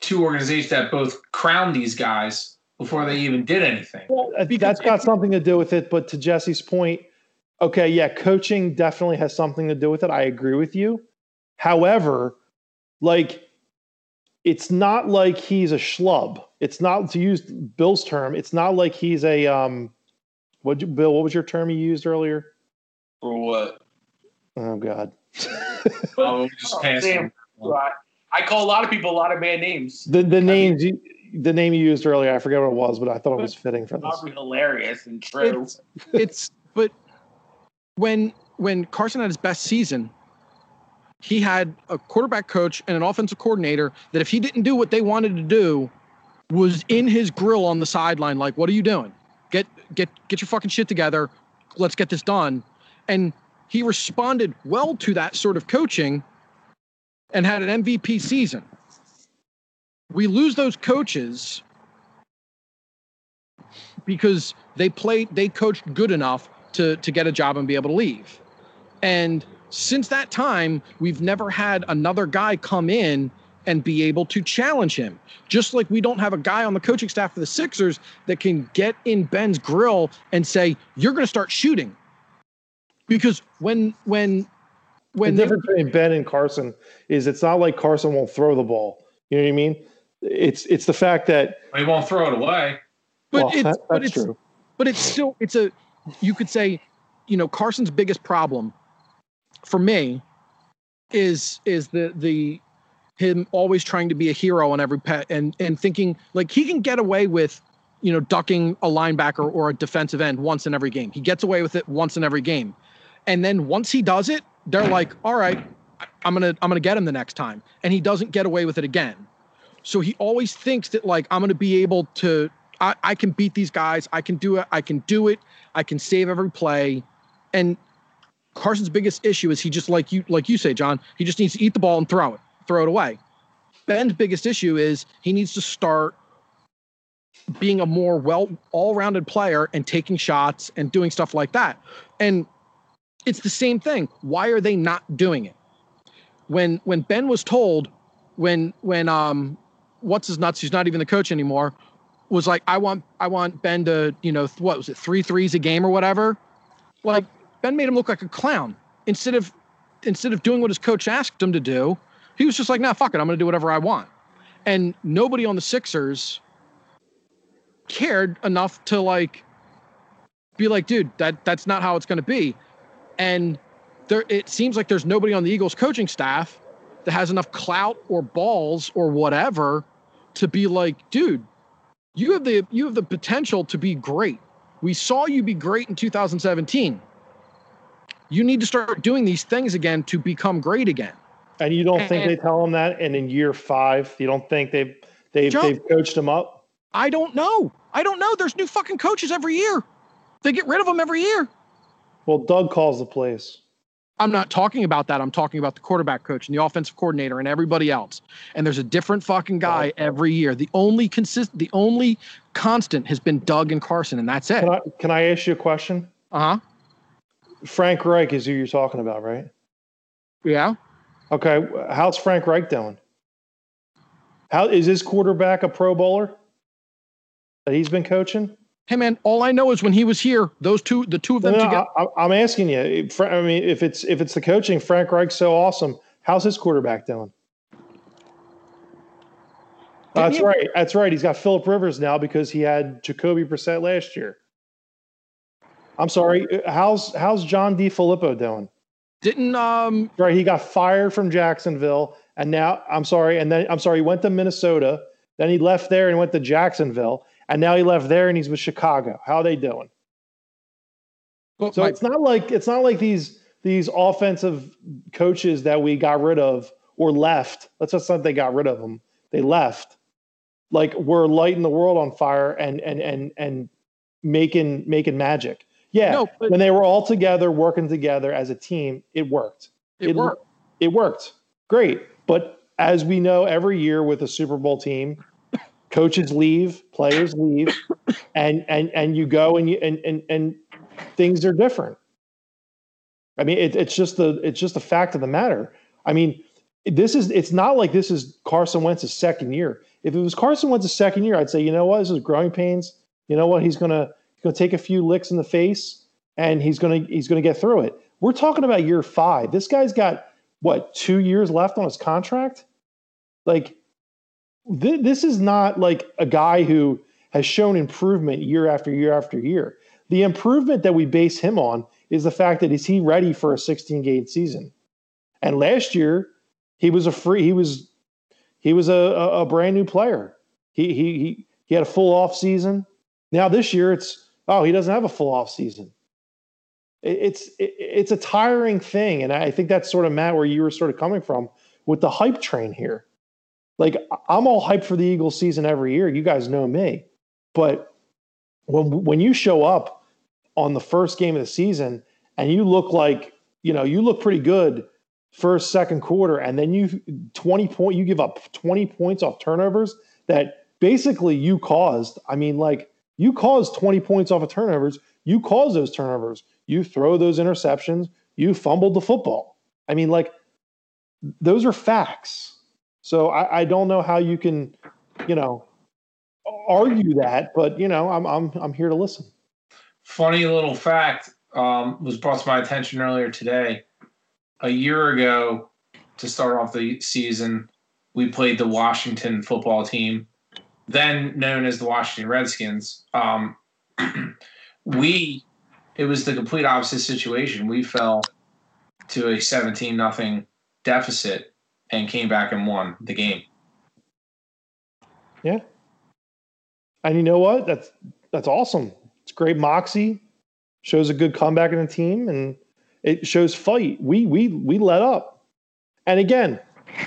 two organizations that both crowned these guys before they even did anything? Because That's got something to do with it. But to Jesse's point, okay, yeah, coaching definitely has something to do with it. I agree with you. However, like, it's not like he's a schlub. It's not to use Bill's term. It's not like he's a um. What Bill? What was your term you used earlier? For what? Oh God. Oh, we just Oh, passed damn. them. Right. I call a lot of people a lot of bad names. The the names you, the name you used earlier, I forget what it was, but I thought it was fitting for this. Hilarious and true. It's it's but when when Carson had his best season, he had a quarterback coach and an offensive coordinator that if he didn't do what they wanted to do, was in his grill on the sideline, like, what are you doing? Get get get your fucking shit together. Let's get this done. And he responded well to that sort of coaching and had an MVP season. We lose those coaches because they played they coached good enough to to get a job and be able to leave. And since that time, we've never had another guy come in and be able to challenge him. Just like we don't have a guy on the coaching staff for the Sixers that can get in Ben's grill and say, "You're going to start shooting." Because when when when the they- difference between Ben and Carson is it's not like Carson won't throw the ball. You know what I mean? It's it's the fact that he won't throw it away. but well, it's that- but it's true. but it's still it's a you could say you know carson's biggest problem for me is is the the him always trying to be a hero on every pet and and thinking like he can get away with you know ducking a linebacker or a defensive end once in every game he gets away with it once in every game and then once he does it they're like all right i'm gonna i'm gonna get him the next time and he doesn't get away with it again so he always thinks that like i'm gonna be able to I, I can beat these guys. I can do it. I can do it. I can save every play. And Carson's biggest issue is he just like you like you say, John. He just needs to eat the ball and throw it, throw it away. Ben's biggest issue is he needs to start being a more well all-rounded player and taking shots and doing stuff like that. And it's the same thing. Why are they not doing it? When when Ben was told when when um what's his nuts, who's not even the coach anymore, was like, I want I want Ben to, you know, th- what was it, three threes a game or whatever. Like Ben made him look like a clown. Instead of instead of doing what his coach asked him to do, he was just like, nah, fuck it, I'm gonna do whatever I want. And nobody on the Sixers cared enough to like be like, dude, that that's not how it's gonna be. And there it seems like there's nobody on the Eagles coaching staff that has enough clout or balls or whatever to be like, dude, you have the you have the potential to be great. We saw you be great in 2017. You need to start doing these things again to become great again. And you don't think they tell them that? And in year five, you don't think they've they've Joe- they've coached them up? I don't know. I don't know. There's new fucking coaches every year. They get rid of them every year. Well, Doug calls the plays. I'm not talking about that. I'm talking about the quarterback coach and the offensive coordinator and everybody else. And there's a different fucking guy every year. The only consist the only constant has been Doug and Carson, and that's it. Can I can I ask you a question? Uh-huh. Frank Reich is who you're talking about, right? Yeah. Okay, how's Frank Reich doing? How is his quarterback a Pro Bowler that he's been coaching? Hey man, all I know is when he was here, those two, the two of them No, together. I, I'm asking you. I mean, if it's if it's the coaching, Frank Reich's so awesome. How's his quarterback doing? That's right. That's right. He's got Philip Rivers now because he had Jacoby Brissett last year. I'm sorry. How's how's John DeFilippo doing? Didn't um Right, he got fired from Jacksonville, and now I'm sorry, and then I'm sorry, he went to Minnesota. Then he left there and went to Jacksonville, and now he left there and he's with Chicago. How are they doing? well, So my- it's not like it's not like these these offensive coaches that we got rid of or left. Let's just say they got rid of them. They left. Like we're lighting the world on fire and and and and making making magic. Yeah, No, but- when they were all together working together as a team, it worked. it, it- worked. It worked. Great. But as we know every year with a Super Bowl team, coaches leave, players leave, and and and you go and you and and, and things are different. I mean, it, it's just the it's just a fact of the matter. I mean, this is it's not like this is Carson Wentz's second year. If it was Carson Wentz's second year, I'd say, you know what, this is growing pains. You know what, he's gonna he's gonna take a few licks in the face and he's gonna he's gonna get through it. We're talking about year five. This guy's got what two years left on his contract. Like, th- this is not like a guy who has shown improvement year after year after year. The improvement that we base him on is the fact that is he ready for a 16 game season? And last year, he was a free he was he was a, a, a brand new player. He he he he had a full off season. Now this year it's oh he doesn't have a full off season. It- It's it, it's a tiring thing, and I think that's sort of Matt where you were sort of coming from with the hype train here. Like I'm all hyped for the Eagles season every year. You guys know me, but when when you show up on the first game of the season and you look like you know you look pretty good first second quarter and then you 20 point you give up 20 points off turnovers that basically you caused i mean like you caused 20 points off of turnovers. You caused those turnovers. You throw those interceptions. You fumbled the football. I mean like those are facts so i, I don't know how you can you know argue that but you know i'm i'm, I'm here to listen Funny little fact um, was brought to my attention earlier today. A year ago, to start off the season, we played the Washington football team, then known as the Washington Redskins. Um, we, it was the complete opposite situation. We fell to a 17 nothing deficit and came back and won the game. Yeah. And you know what? That's that's awesome. It's great moxie. Shows a good comeback in the team, and it shows fight. We we we let up. And again,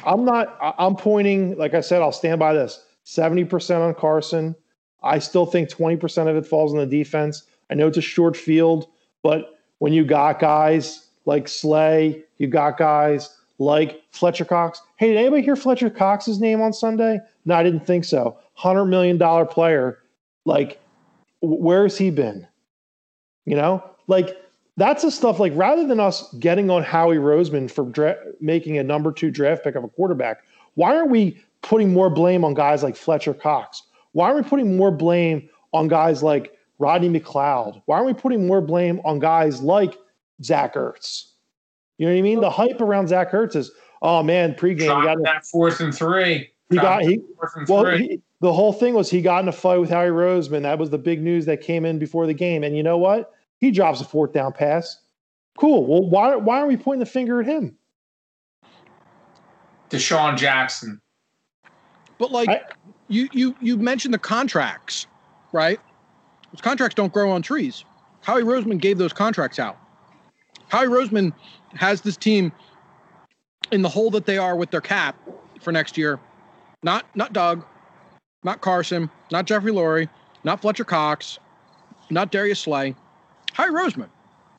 I'm not. I'm pointing. Like I said, I'll stand by this. Seventy percent on Carson. I still think twenty percent of it falls on the defense. I know it's a short field, but when you got guys like Slay, you got guys like Fletcher Cox. Hey, did anybody hear Fletcher Cox's name on Sunday? No, I didn't think so. Hundred million dollar player. Like, wh- where's he been? You know, like that's the stuff. Like, rather than us getting on Howie Roseman for dra- making a number two draft pick of a quarterback, why aren't we putting more blame on guys like Fletcher Cox? Why aren't we putting more blame on guys like Rodney McLeod? Why aren't we putting more blame on guys like Zach Ertz? You know what I mean? The hype around Zach Ertz is, oh man, pregame he got Dropped that fourth and three. he got he that fourth and well three. he, the whole thing was he got in a fight with Howie Roseman. That was the big news that came in before the game. And you know what? He drops a fourth down pass. Cool. Well, why why are we pointing the finger at him? DeSean Jackson. But like I- you you you mentioned the contracts, right? Those contracts don't grow on trees. Howie Roseman gave those contracts out. Howie Roseman has this team in the hole that they are with their cap for next year. Not not Doug, not Carson, not Jeffrey Lurie, not Fletcher Cox, not Darius Slay. Howie Roseman.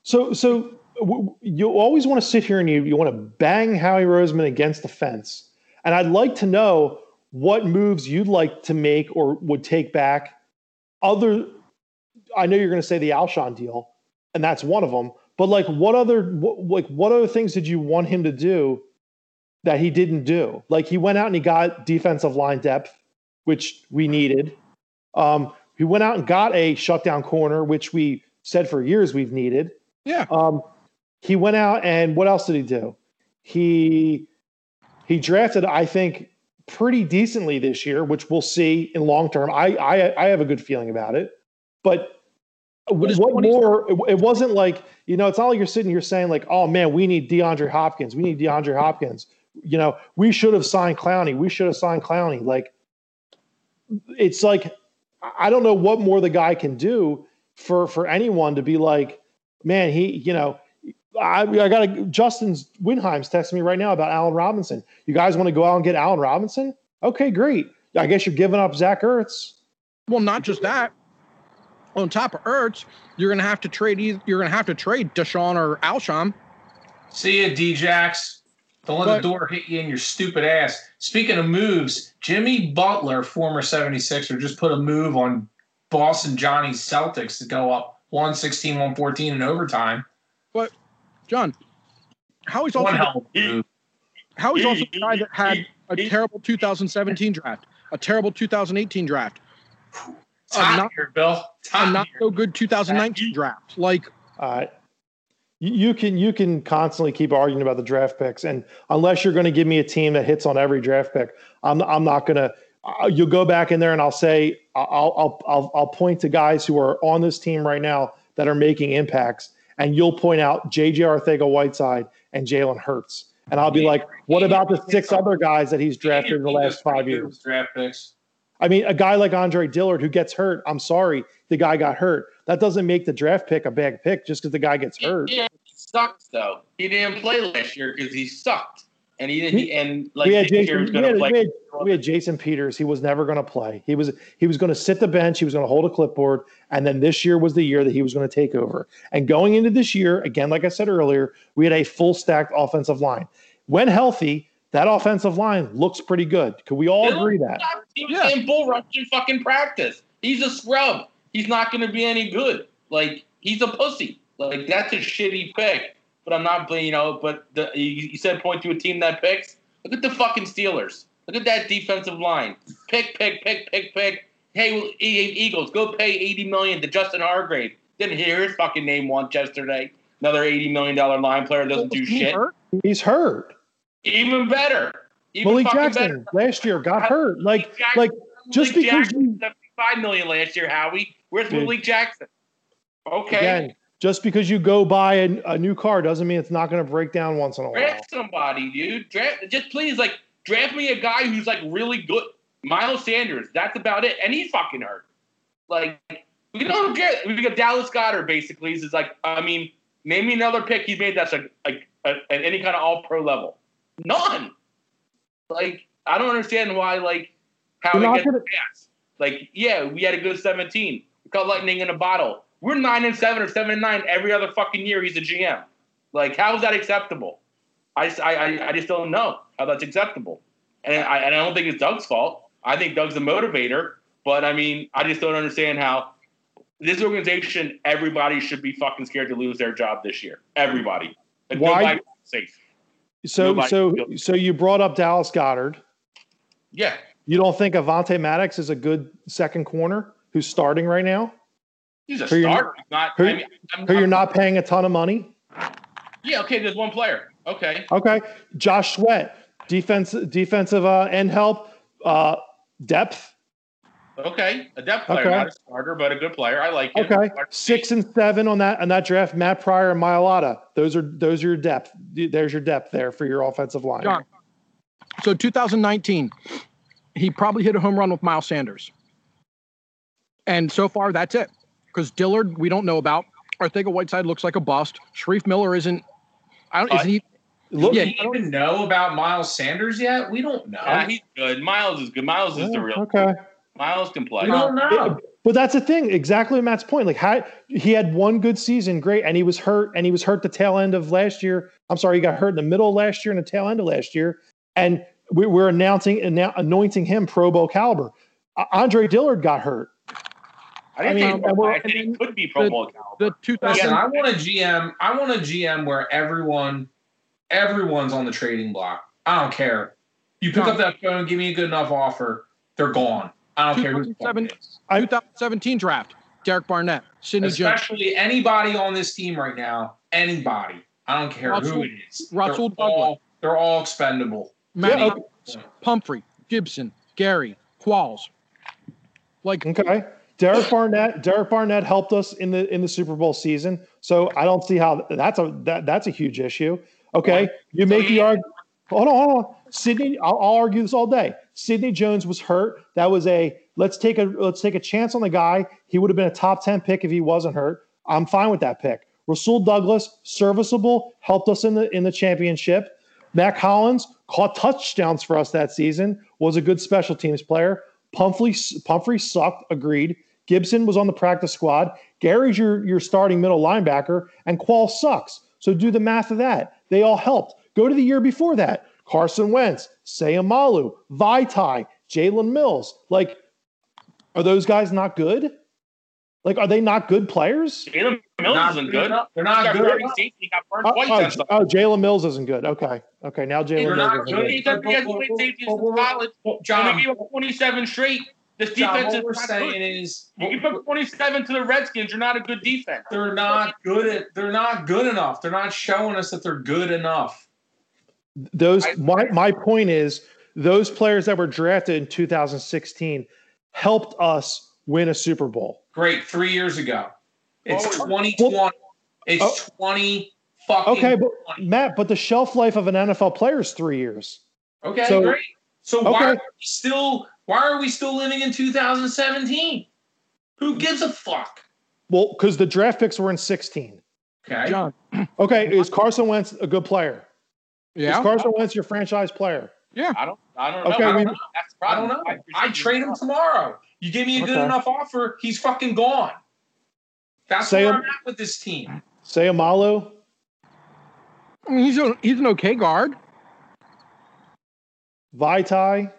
So so w- you always want to sit here and you you want to bang Howie Roseman against the fence. And I'd like to know what moves you'd like to make or would take back. Other, I know you're going to say the Alshon deal, and that's one of them. But like, what other what, like what other things did you want him to do that he didn't do? Like he went out and he got defensive line depth, which we needed. Um, he went out and got a shutdown corner, which we said for years we've needed. Yeah. Um, he went out and what else did he do? He he drafted, I think, pretty decently this year, which we'll see in long term. I I I have a good feeling about it, but Uh, what is what more? It, it wasn't like you know. It's not like you're sitting here saying like, "Oh man, we need DeAndre Hopkins. We need DeAndre Hopkins." You know, we should have signed Clowney. We should have signed Clowney. Like, it's like I don't know what more the guy can do for for anyone to be like, man, he, you know, I, I got to Justin's Winheim's texting me right now about Allen Robinson. You guys want to go out and get Allen Robinson? Okay, great. I guess you're giving up Zach Ertz. Well, not just that. On top of Ertz, you're gonna have to trade. Either, you're gonna have to trade DeSean or Alshon. See ya, Djax. Don't let But- the door hit you in your stupid ass. Speaking of moves, Jimmy Butler, former 76er, just put a move on Boston Johnny's Celtics to go up 116, 114 in overtime. But, John, Howie's also One of a move. Also the guy that had a terrible 2017 draft, a terrible 2018 draft, It's I'm not- here, Bill. It's a not here. so good 2019 draft. Like Uh, you, you can you can constantly keep arguing about the draft picks, and unless you're going to give me a team that hits on every draft pick, I'm I'm not going to. Uh, you'll go back in there, and I'll say I'll, I'll I'll I'll point to guys who are on this team right now that are making impacts, and you'll point out J.J. Arcega-Whiteside and Jalen Hurts, and I'll be like, what about the six other guys that he's drafted in the last five years? Draft picks. I mean, a guy like Andre Dillard who gets hurt. I'm sorry, the guy got hurt. That doesn't make the draft pick a bad pick just because the guy gets hurt. Yeah, he sucks though. He didn't play last year because he sucked, and he didn't. He, and like we had Jason. We had, we, had, we had Jason Peters. He was never going to play. He was he was going to sit the bench. He was going to hold a clipboard. And then this year was the year that he was going to take over. And going into this year, again, like I said earlier, we had a full stacked offensive line. When healthy, that offensive line looks pretty good. Could we all Bill, agree that? He was Yeah. in bull rush in fucking practice. He's a scrub. He's not going to be any good. Like he's a pussy. Like that's a shitty pick. But I'm not, you know. But the, you, you said point to a team that picks. Look at the fucking Steelers. Look at that defensive line. Pick, pick, pick, pick, pick. Hey, Eagles, go pay eighty million to Justin Hargrave. Didn't hear his fucking name once yesterday. Another eighty million dollar line player doesn't do shit. hurt? He's hurt. Even better. Even Malik Jackson better. last year got hurt. Like Jackson- like just Malik because Jackson, you 75 million last year, Howie. Where's Dude. Malik Jackson? Okay. again, just because you go buy a, a new car doesn't mean it's not going to break down once in a while. Draft somebody, dude. Draft just please like draft me a guy who's like really good. Miles Sanders, that's about it. And he's fucking hurt. Like we don't get we got Dallas Goedert basically. is like I mean, name me another pick he made that's like like at any kind of all pro level. None. Like I don't understand why like how You're he gets gonna- the pass. Like yeah, we had a good 17. We caught lightning in a bottle. We're nine and seven or seven and nine every other fucking year. He's a GM. Like how is that acceptable? I, just- I, I, just don't know how that's acceptable. And I, and I don't think it's Doug's fault. I think Doug's the motivator. But I mean, I just don't understand how this organization, everybody should be fucking scared to lose their job this year. Everybody. Like, Why- safe. So Nobody so feels- so you brought up Dallas Goedert. Yeah. You don't think Avonte Maddox is a good second corner who's starting right now? He's a Who you're starter. Not. who- I mean, I'm, Who you're I'm- not paying a ton of money? Yeah. Okay. There's one player. Okay. Okay. Josh Sweat, defense defensive uh, end help, uh, depth. Okay. A depth player, Okay. not a starter, but a good player. I like him. Okay. Six and seven on that on that draft. Matt Pryor and Mailata. Those are those are your depth. There's your depth there for your offensive line. John. So 2019, he probably hit a home run with Miles Sanders. And so far, that's it. Because Dillard, we don't know about. Arcega Whiteside looks like a bust. Shareef Miller isn't. I don't. Uh, Isn't he? Look, Yeah, Do you even know about Miles Sanders yet? We don't know. Yeah, he's good. Miles is good. Miles is the real. okay. Miles can play. we don't know. But that's the thing, exactly Matt's point. Like, how, he had one good season, great, and he was hurt, and he was hurt the tail end of last year. I'm sorry, he got hurt in the middle of last year and the tail end of last year, and we, we're announcing annou- anointing him Pro Bowl caliber. Uh, Andre Dillard got hurt. I didn't I mean, think, and we're- I think he could be Pro the- Bowl caliber. The 2000. Listen, I want a GM. I want a GM where everyone, everyone's on the trading block. I don't care. You pick No. up that phone, give me a good enough offer, they're gone. I don't care who's 2017 draft. Derek Barnett, Sidney Jones, Especially anybody on this team right now. Anybody. I don't care Russell- who it is. Russell they're all, they're all expendable. Matty Yeah, Ice, Pumphrey, Gibson, Gary, Qualls. Like Okay. Derek Barnett. Derek Barnett helped us in the in the Super Bowl season, so I don't see how that's a that, that's a huge issue. Okay, you make the argument. Hold on, hold on. Sidney, I'll, I'll argue this all day. Sidney Jones was hurt. That was a let's take a let's take a chance on the guy. He would have been a top ten pick if he wasn't hurt. I'm fine with that pick. Rasul Douglas, serviceable, helped us in the in the championship. Mack Hollins caught touchdowns for us that season. Was a good special teams player. Pumphrey Pumphrey sucked. Agreed. Gibson was on the practice squad. Gary's your your starting middle linebacker, and Qual sucks. So do the math of that. They all helped. Go to the year before that. Carson Wentz, Seumalo, Vaitai, Jalen Mills. Like, are those guys not good? Like, are they not good players? Jalen Mills Not isn't good good. They're He not got good burned enough. He got burned Oh, oh, oh, Jalen Mills isn't good. Okay. Okay. Now Jalen Mills isn't good. good. He got he has played safeties in college. And John, they gave up 27 straight. This defense John, defense what is we're saying good. is You give up 27 to the Redskins, you're not a good defense. they're not good at they're not good enough. They're not showing us that they're good enough. Those I- my my point is those players that were drafted in 2016 helped us win a Super Bowl. Great, three years ago. It's Oh, 2020. It's Oh. 20 fucking Okay, but 20. Matt, but the shelf life of an NFL player is three years. Okay, So- great. So why are we still why are we still living in 2017? Who gives a fuck? Well, because the draft picks were in 16. Okay. John. Okay, is Carson Wentz a good player? Yeah. Is Carson Wentz your franchise player? Yeah. I don't. I don't know. Okay, I don't we- know. That's the I don't know. I trade him tomorrow. You give me a good Okay. enough offer, he's fucking gone. That's Say where him- I'm at with this team. Seumalo, I mean, he's a, he's an okay guard. Vaitai.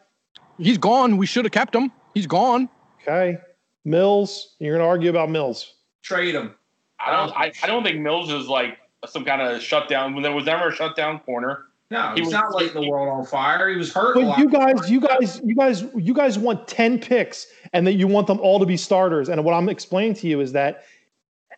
He's gone. We should have kept him. He's gone. okay, Mills. You're going to argue about Mills. Trade him. I don't. I, I don't think Mills is like some kind of shutdown. When there was never a shutdown corner. No, He he's was- not lighting the world on fire. He was hurt. a But lot. you guys, you guys, you guys, you guys want 10 picks and that you want them all to be starters. And what I'm explaining to you is that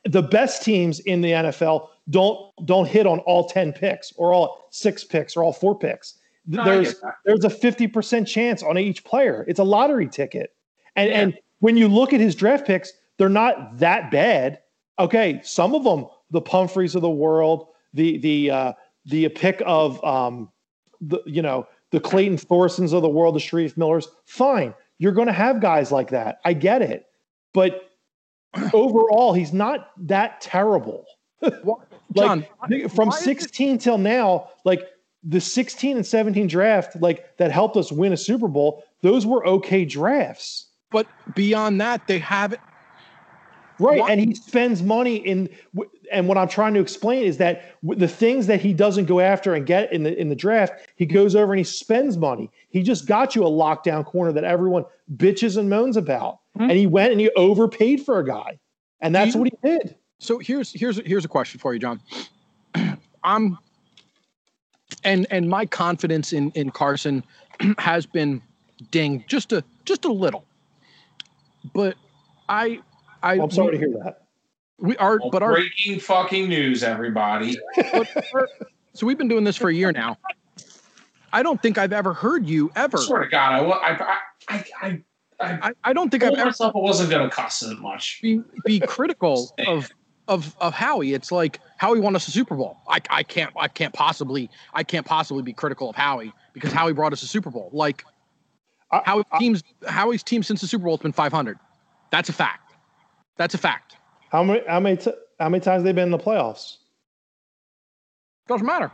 the best teams in the NFL don't don't hit on all 10 picks or all six picks or all four picks. No, There's get there's a 50% chance on each player. It's a lottery ticket. And Yeah. and when you look at his draft picks, they're not that bad. Okay, some of them, the Pumphreys of the world, the the uh, the pick of um, the you know the Clayton Thorsons of the world, the Shareef Millers. Fine, you're going to have guys like that. I get it, but overall, he's not that terrible. John, Like, from why is it- 16 till now, like the 16 and 17 draft, like that helped us win a Super Bowl. Those were okay drafts. but beyond that, they haven't. Right, Why- and he spends money in, and what I'm trying to explain is that the things that he doesn't go after and get in the in the draft, he goes over and he spends money. He just got you a lockdown corner that everyone bitches and moans about, Mhm. and he went and he overpaid for a guy, and that's you- what he did. So here's here's here's a question for you, John. I'm and and my confidence in in Carson has been dinged just a just a little. But I I I'm sorry to hear that. We are Well, but our breaking fucking news, everybody. so we've been doing this for a year now. I don't think I've ever heard you ever. I swear to God, I, wa- I, I, I, I, I I, I don't think I've told ever myself I wasn't going to cuss as much. be be critical of of of Howie. It's like Howie won us a Super Bowl. I, I can't I can't possibly I can't possibly be critical of Howie because Howie brought us a Super Bowl. Like I- Howie I- teams Howie's team since the Super Bowl has been 500. That's a fact. That's a fact. How many how many t- how many times they've been in the playoffs? Doesn't matter.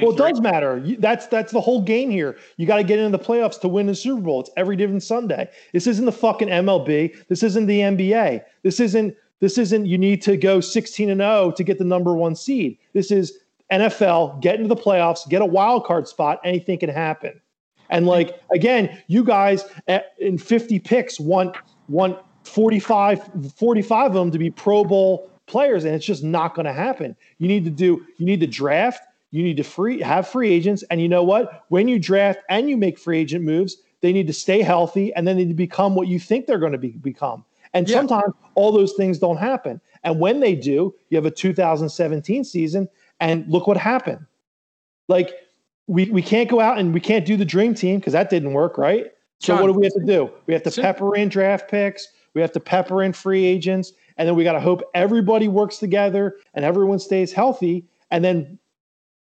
Well, it does matter. That's that's the whole game here. You got to get into the playoffs to win the Super Bowl. It's every different Sunday. This isn't the fucking MLB. This isn't the NBA. This isn't this isn't you need to go 16 and 0 to get the number 1 seed. This is NFL, get into the playoffs, get a wild card spot, anything can happen. And like again, you guys at, in 50 picks want want 45 45 of them to be Pro Bowl players and it's just not going to happen. You need to do you need to draft you need to free have free agents, and you know what? When you draft and you make free agent moves, they need to stay healthy, and then they need to become what you think they're going to be become. And Yeah. sometimes all those things don't happen. And when they do, you have a 2017 season, and look what happened. Like we we can't go out and we can't do the dream team because that didn't work, right? So John, what do we have to do? We have to pepper in draft picks. We have to pepper in free agents, and then we got to hope everybody works together and everyone stays healthy. And then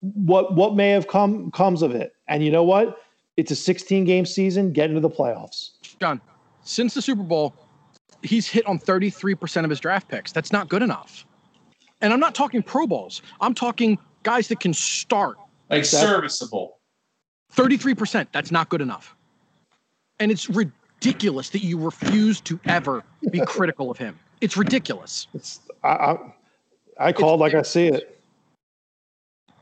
what what may have come comes of it. And you know what? It's a 16 game season. Get into the playoffs. John, since the Super Bowl, he's hit on 33% of his draft picks. That's not good enough. And I'm not talking Pro Bowls. I'm talking guys that can start Like serviceable. 33%. That's not good enough. And it's ridiculous that you refuse to ever be critical of him. It's ridiculous. It's I I, I called like I see it.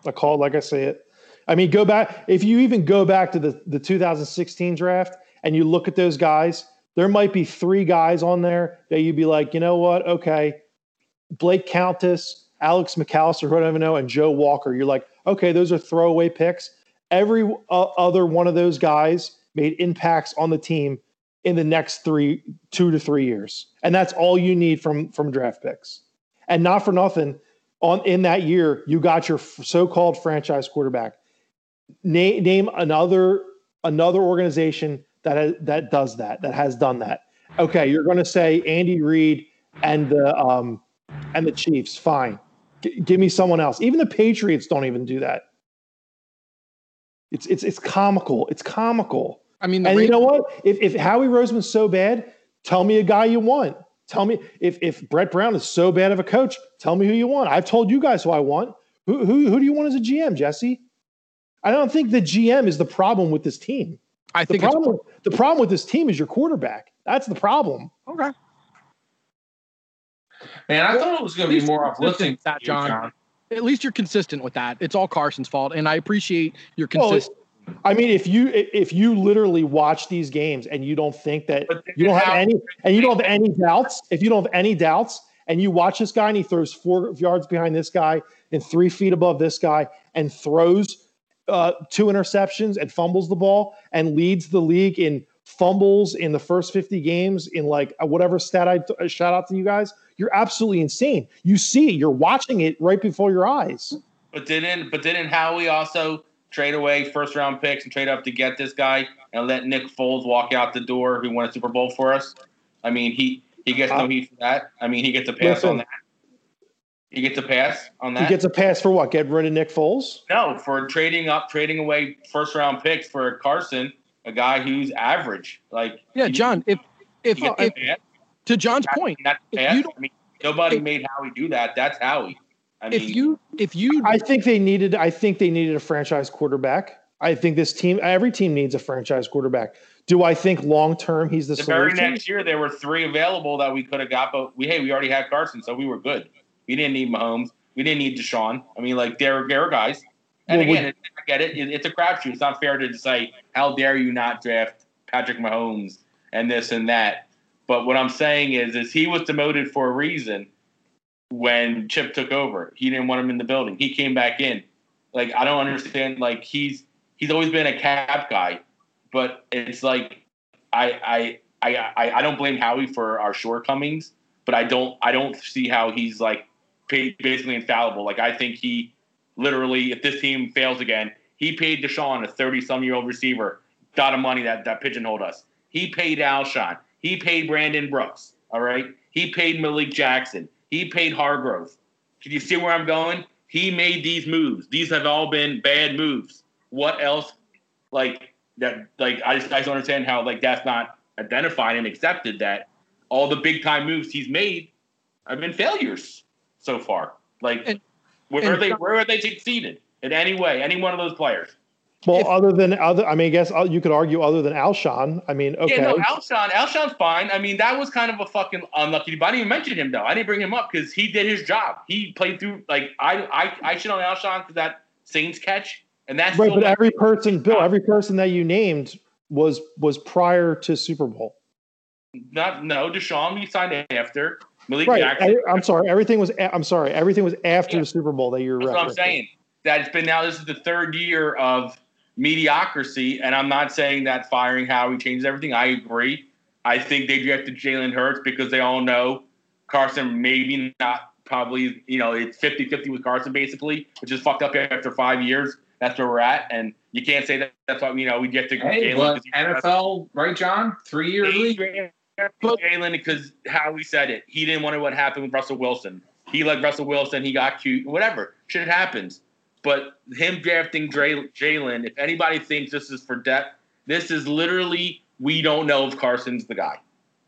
I called like I see it. I mean, go back if you even go back to the the 2016 draft and you look at those guys, there might be three guys on there that you'd be like, you know what? Okay, Blake Countess, Alex McCalister, who I don't even know, and Joe Walker. You're like, okay, those are throwaway picks. Every uh, other one of those guys made impacts on the team in the next three, two to three years, and that's all you need from from draft picks. And not for nothing, on in that year, you got your so-called franchise quarterback. Name name another another organization that has, that does that that has done that. Okay, you're going to say Andy Reid and the um and the Chiefs. Fine, G- give me someone else. Even the Patriots don't even do that. It's it's it's comical. It's comical. I mean, the And you know what? If if Howie Roseman's so bad, tell me a guy you want. Tell me if if Brett Brown is so bad of a coach, tell me who you want. I've told you guys who I want. Who who who do you want as a GM, Jesse? I don't think the GM is the problem with this team. I The think it's problem the problem with this team is your quarterback. That's the problem. okay. Man, I thought it was going to be more uplifting. That, for you, John. At least you're consistent with that. It's all Carson's fault, and I appreciate your oh, Well, consistency. I mean, if you if you literally watch these games and you don't think that you don't have any and you don't have any doubts, if you don't have any doubts, and you watch this guy and he throws four yards behind this guy and three feet above this guy and throws uh, two interceptions and fumbles the ball and leads the league in fumbles in the first 50 games in like uh, whatever stat I uh, shout out to you guys, you're absolutely insane. You see you're watching it right before your eyes. But didn't but didn't Howie also trade away first round picks and trade up to get this guy and let Nick Foles walk out the door who won a Super Bowl for us? I mean, he he gets no Uh, heat for that. I mean, he gets a pass listen. on that. He gets a pass on that. He gets a pass for what? Getting rid of Nick Foles? no, for trading up, trading away first round picks for Carson, a guy who's average. Like yeah, he- John. If if, he if to John's point, Not if pass. you don't- I mean, nobody if- made Howie do that. That's Howie. I mean, if you if you I think they needed. I think they needed a franchise quarterback. I think this team, every team needs a franchise quarterback. Do I think long term he's the, the very next year there were three available that we could have got, but we hey, we already had Carson, so we were good. We didn't need Mahomes. We didn't need Deshaun. I mean, like there, there are guys. And Well, again, it, I get it. it. It's a crapshoot. It's not fair to say, "How dare you not draft Patrick Mahomes and this and that." But what I'm saying is, is he was demoted for a reason when Chip took over. He didn't want him in the building. He came back in. Like I don't understand. Like he's he's always been a cap guy, but it's like I I I I, don't blame Howie for our shortcomings, but I don't I don't see how he's like basically infallible. Like I think he literally, if this team fails again, he paid DeSean, a 30 some year old receiver, a lot of money that, that pigeonholed us. He paid Alshon. He paid Brandon Brooks. All right. He paid Malik Jackson. He paid Hargrave. Can you see where I'm going? He made these moves. These have all been bad moves. What else? Like that? Like I just I don't understand how like that's not identified and accepted that all the big time moves he's made have been failures so far. Like And- where are they? Where are they succeeded in any way? Any one of those players? Well, If- other than other, I mean, I guess uh, you could argue other than Alshon. I mean, okay, Yeah, no, Alshon. Alshon's fine. I mean, that was kind of a fucking unlucky. But I didn't even mention him though. I didn't bring him up because he did his job. He played through. Like I, I, I should on Alshon because that Saints catch, and that's right. But every person, Bill, every person that you named was was prior to Super Bowl. not no DeSean. He signed after Malik Right. Jackson. I, am sorry. Everything was. I'm sorry. Everything was after Yeah. the Super Bowl that you're That's what I'm saying. That it's been now. This is the third year of mediocrity, and I'm not saying that firing Howie changes everything. I agree. I think they drafted Jalen Hurts because they all know Carson maybe not probably you know it's 50-50 with Carson basically, which is fucked up after five years. That's where we're at, and you can't say that. That's why you know we get to Hey, Jalen NFL, right, John? Three year he league. Jalen because how he said it. He didn't want to what happened with Russell Wilson. He liked Russell Wilson. He got cute. Whatever. Shit happens. But him drafting Jalen, if anybody thinks this is for depth, this is literally we don't know if Carson's the guy.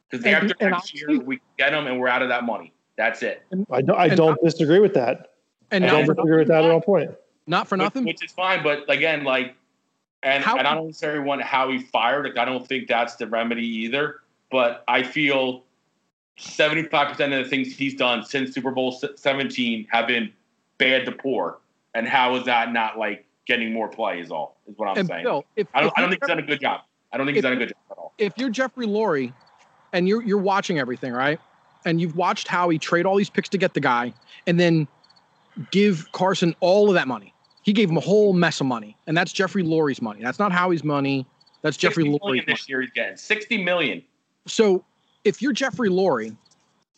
Because after and next year, we get him and we're out of that money. That's it. I don't. I don't disagree with that. And I don't for, disagree with that at all. Point. not for nothing. Which, is fine. But again, like, and, How- and I don't necessarily want how he fired. Like, I don't think that's the remedy either. But I feel 75% of the things he's done since Super Bowl 17 have been bad to poor. And how is that not like getting more play? Is all is what I'm and saying. Bill, if, I don't. if I don't think he's done a good job. I don't think he's done a good job at all. if you're Jeffrey Lurie and you're you're watching everything, right? And you've watched how he trade all these picks to get the guy and then give Carson all of that money. He gave him a whole mess of money. And that's Jeffrey Lurie's money. That's not Howie's money. That's Jeffrey 60 Lurie's million money. this year he's getting 60 million. So if you're Jeffrey Lurie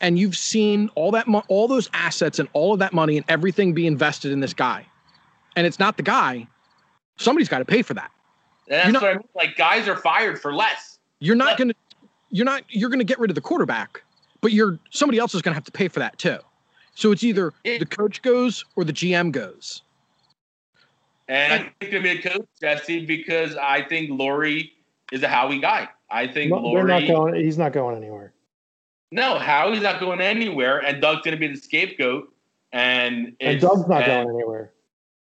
and you've seen all that mo- all those assets and all of that money and everything be invested in this guy, and it's not the guy, somebody's got to pay for that. And that's You're not- what I mean. Like guys are fired for less. You're not But- going to you're not you're going to get rid of the quarterback, but you're somebody else is going to have to pay for that too. So it's either Yeah. the coach goes or the GM goes. And I think they're going to coach Jesse because I think Lurie is a Howie guy. I think No, they're Lurie. not going. He's not going anywhere. No, Howie's not going anywhere, and Doug's going to be the scapegoat. And And Doug's not and- going anywhere.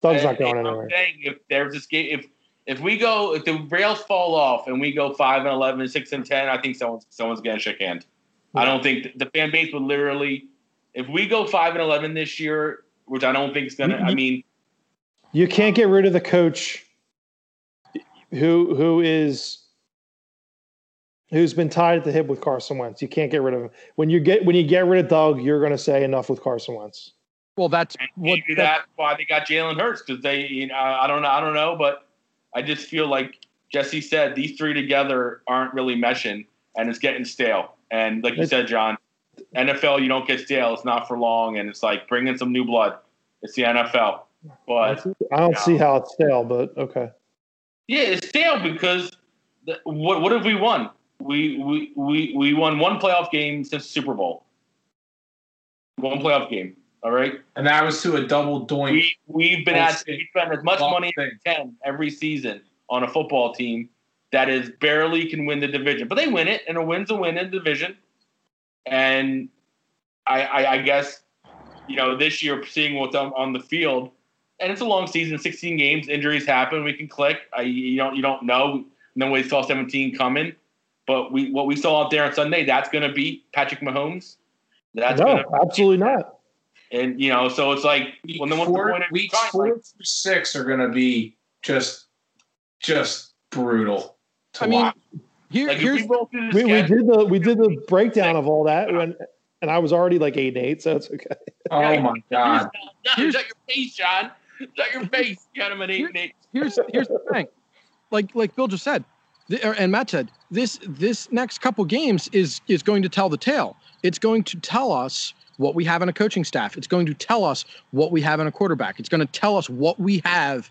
Doug's not and going I'm anywhere. saying if there's a scape, if if we go, if the rails fall off and we go five and 11, 6 and ten, I think someone's someone's going to shake hand. I don't think the fan base would literally. If we go five and eleven this year, which I don't think is going to. I mean, You can't get rid of the coach who who is who's been tied at the hip with Carson Wentz. You can't get rid of him. When you get when you get rid of Doug, you're going to say enough with Carson Wentz. Well, that's what maybe that, why they got Jalen Hurts because they, you know, I don't know, I don't know, but I just feel like Jesse said these three together aren't really meshing, and it's getting stale. And like you said, John, NFL you don't get stale. It's not for long, and it's like bring in some new blood. It's the NFL, but I don't no. see how it's stale, but okay. yeah, it's stale because the, what what have we won? We we we we won one playoff game since the Super Bowl. One playoff game. All right. And that was to a double doink. We we've been at we spend as much Long money thing. as we can every season on a football team that is barely can win the division, but they win it, and a win's a win in the division. And I, I, I guess you know this year seeing what's on, on the field, and it's a long season, 16 games, injuries happen, we can click. I, you don't you don't know. Nobody saw 17 coming, but we what we saw out there on Sunday, that's going to beat Patrick Mahomes. That's no, gonna, absolutely not. And you know, so it's like Week when the what's four, the point of weeks trying, four like, through six are going to be just, just brutal. To I mean, watch. Here, like here's we roll through We, we did the we did the breakdown of all that when and I was already like eight and eight, so it's okay. oh my god! No, is that your face, John? Is that your face? You got him at eight and eight. here's here's the thing, like like Bill just said, th- or- Er, and Matt said, this this next couple games is is going to tell the tale. It's going to tell us what we have in a coaching staff. It's going to tell us what we have in a quarterback. It's going to tell us what we have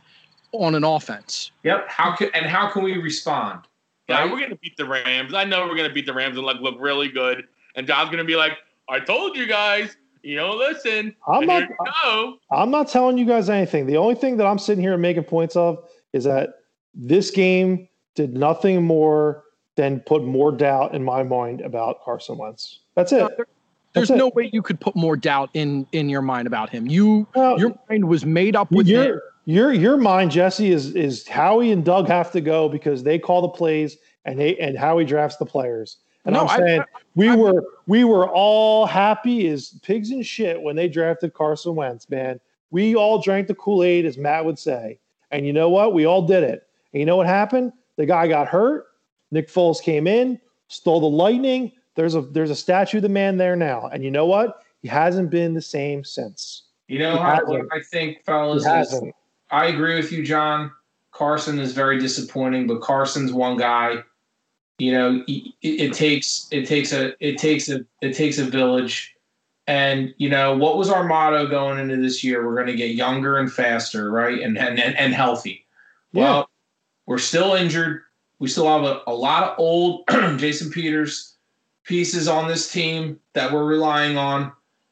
on an offense. Yep. How can and how can we respond? Yeah, Right? we're gonna beat the Rams. I know we're gonna beat the Rams and like look really good. And John's gonna be like, "I told you guys, you know, listen." I'm not- here you go. I'm not telling you guys anything. The only thing that I'm sitting here and making points of is that this game did nothing more than put more doubt in my mind about Carson Wentz. That's it. No, there- There's That's it. no way you could put more doubt in in your mind about him. You Well, your mind was made up with him. your your your mind, Jesse, is is Howie and Doug have to go because they call the plays and they and Howie drafts the players. And No, I'm I- saying we I- were we were all happy as pigs in shit when they drafted Carson Wentz, man. We all drank the Kool-Aid, as Matt would say. And you know what? We all did it. And you know what happened? The guy got hurt. Nick Foles came in, stole the lightning. There's a there's a statue of the man there now. And you know what? He hasn't been the same since. You know how, I think, fellas. Is, hasn't. I agree with you, John. Carson is very disappointing, but Carson's one guy. You know, it, it takes it takes a it takes a it takes a village. And you know what was our motto going into this year? We're going to get younger and faster, right? And and and, healthy. Yeah. Well, we're still injured. We still have a, a lot of old Jason Peters pieces on this team that we're relying on.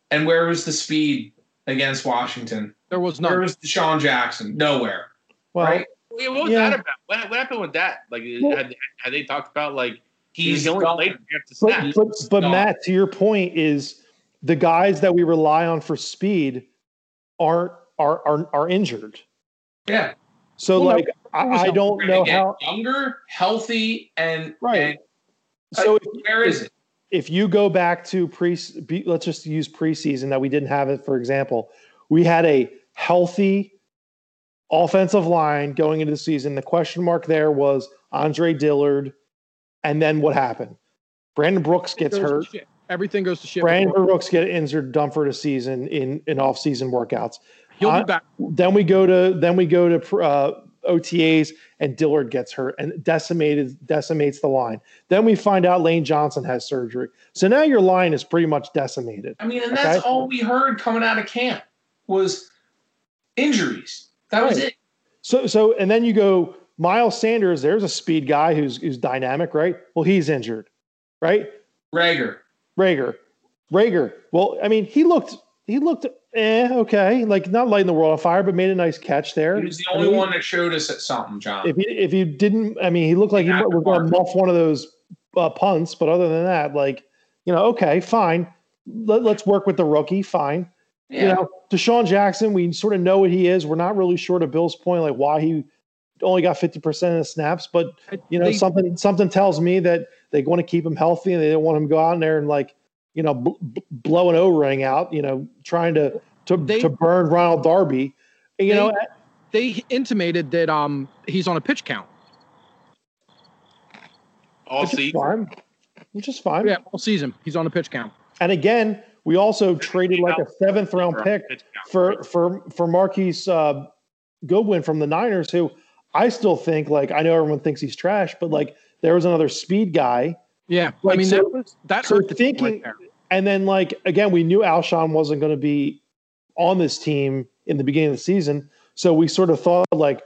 And where was the speed against Washington? There was none. Where was DeSean Jackson? Nowhere. Well, right? Wait, what was Yeah. that about? What, what happened with that? Like, Well- had, had they talked about like He's he only gone. played against the But, snap? but, but. Matt, to your point, is the guys that we rely on for speed aren't are are, are injured. Yeah. So Well, no, like I, I don't know get how. younger, healthy, and Right. and- So if, where is it? if you go back to pre, be- let's just use preseason that we didn't have it. For example, we had a healthy offensive line going into the season. The question mark there was Andre Dillard, and then what happened? Brandon Brooks gets hurt. Everything goes to shit. Brandon Brooks get injured, done for the season in in off season workouts. He'll be back. Then we go to then we go to uh, OTAs and Dillard gets hurt and decimated decimates the line. Then we find out Lane Johnson has surgery. So now your line is pretty much decimated. I mean, and that's Okay. all we heard coming out of camp was injuries. That was it. So so and then you go Miles Sanders. There's a speed guy who's who's dynamic, right? Well, he's injured, right? Reagor. Reagor, Reagor. Well, I mean, he looked he looked eh okay, like not lighting the world on fire, but made a nice catch there. He was the I only mean, one that showed us at something, John. If you if you didn't, I mean, he looked like he Yeah, was going to Mark. muff one of those uh, punts, but other than that, like you know, okay, fine. Let, us work with the rookie, fine. yeah. You know, DeSean Jackson, we sort of know what he is. We're not really sure to Bill's point, like why he only got fifty percent of the snaps, but you know, They- something something tells me that they want to keep him healthy and they don't want him to go out there and like you know bl- bl- blow an O ring out, you know, trying to to They- to burn Ronald Darby. You They- know, They intimated that um he's on a pitch count. all which is season. fine. Which is fine. Yeah, all season he's on a pitch count. And again, we also traded like a seventh round pick for for for Marquise uh, Goodwin from the Niners, who I still think like I know everyone thinks he's trash, but like there was another speed guy, Yeah, I mean so- that was that so hurt thinking- right there. And then like again we knew Alshon wasn't going to be on this team in the beginning of the season, so we sort of thought like,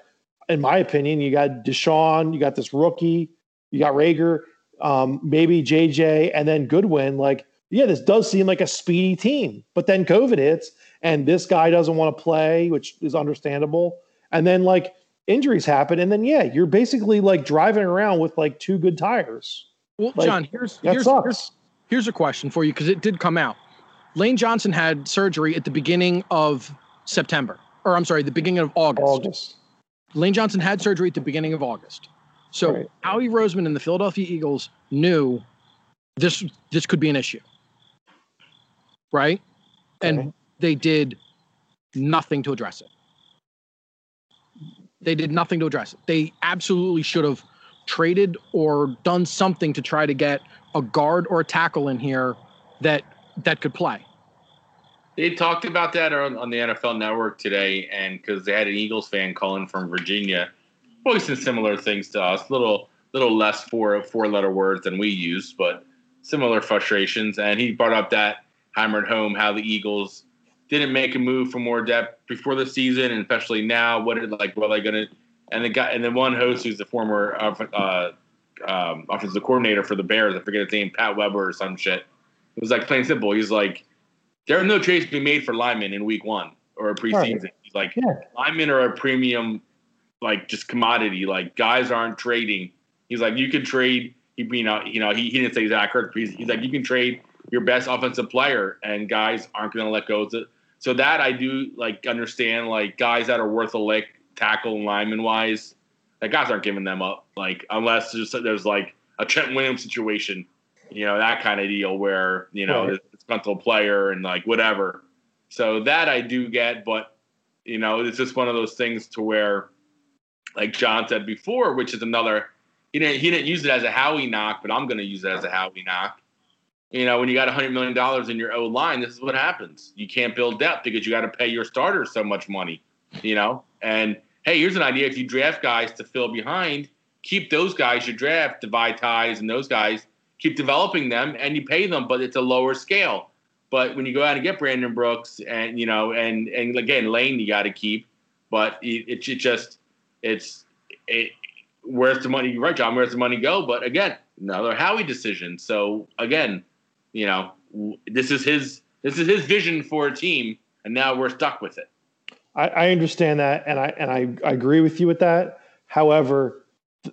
in my opinion, you got DeSean, you got this rookie, you got Reagor, um, maybe JJ, and then Goodwin. Like, yeah, this does seem like a speedy team, but then COVID hits, and this guy doesn't want to play, which is understandable. And then like injuries happen, and then yeah, you're basically like driving around with like two good tires. Well, like, John, here's here's, here's here's a question for you because it did come out. Lane Johnson had surgery at the beginning of September, or I'm sorry, the beginning of August. August. Lane Johnson had surgery at the beginning of August. So Right. Howie Roseman and the Philadelphia Eagles knew this this could be an issue. Right? Okay. And they did nothing to address it. They did nothing to address it. They absolutely should have traded or done something to try to get a guard or a tackle in here that that could play. They talked about that on, on the NFL Network today, and because they had an Eagles fan calling from Virginia, voicing similar things to us, little little less four four letter words than we use, but similar frustrations. And he brought up that hammered home how the Eagles didn't make a move for more depth before the season, and especially now. What did like what are they gonna? And the guy and then one host who's the former uh, um, offensive coordinator for the Bears, I forget his name, Pat Weber or some shit. It was like plain simple. He's like, there are no trades to be made for linemen in week one or a preseason. Right. He's like, yeah. linemen are a premium, like just commodity. Like guys aren't trading. He's like, you can trade. He, you know, you know, he, he didn't say exact correct. He's, he's like, you can trade your best offensive player, and guys aren't going to let go of it. So that I do like understand. Like guys that are worth a lick, tackle lineman wise, like guys aren't giving them up. Like unless there's, there's like a Trent Williams situation, you know, that kind of deal where you know right. it's mental player and like whatever. So that I do get, but you know, it's just one of those things to where, like John said before, which is another. He didn't he didn't use it as a Howie knock, but I'm going to use it as a Howie knock you know, when you got $100 million in your O line, this is what happens. You can't build depth because you got to pay your starters so much money, you know? And hey, here's an idea. If you draft guys to fill behind, keep those guys you draft, divide ties and those guys, keep developing them and you pay them, but it's a lower scale. But when you go out and get Brandon Brooks and, you know, and, and again, Lane, you got to keep, but it, it, it just, it's, it, where's the money? Right, John, where's the money go? But again, another Howie decision. So again, you know, this is his this is his vision for a team, and now we're stuck with it. I, I understand that, and I and I, I agree with you with that. However,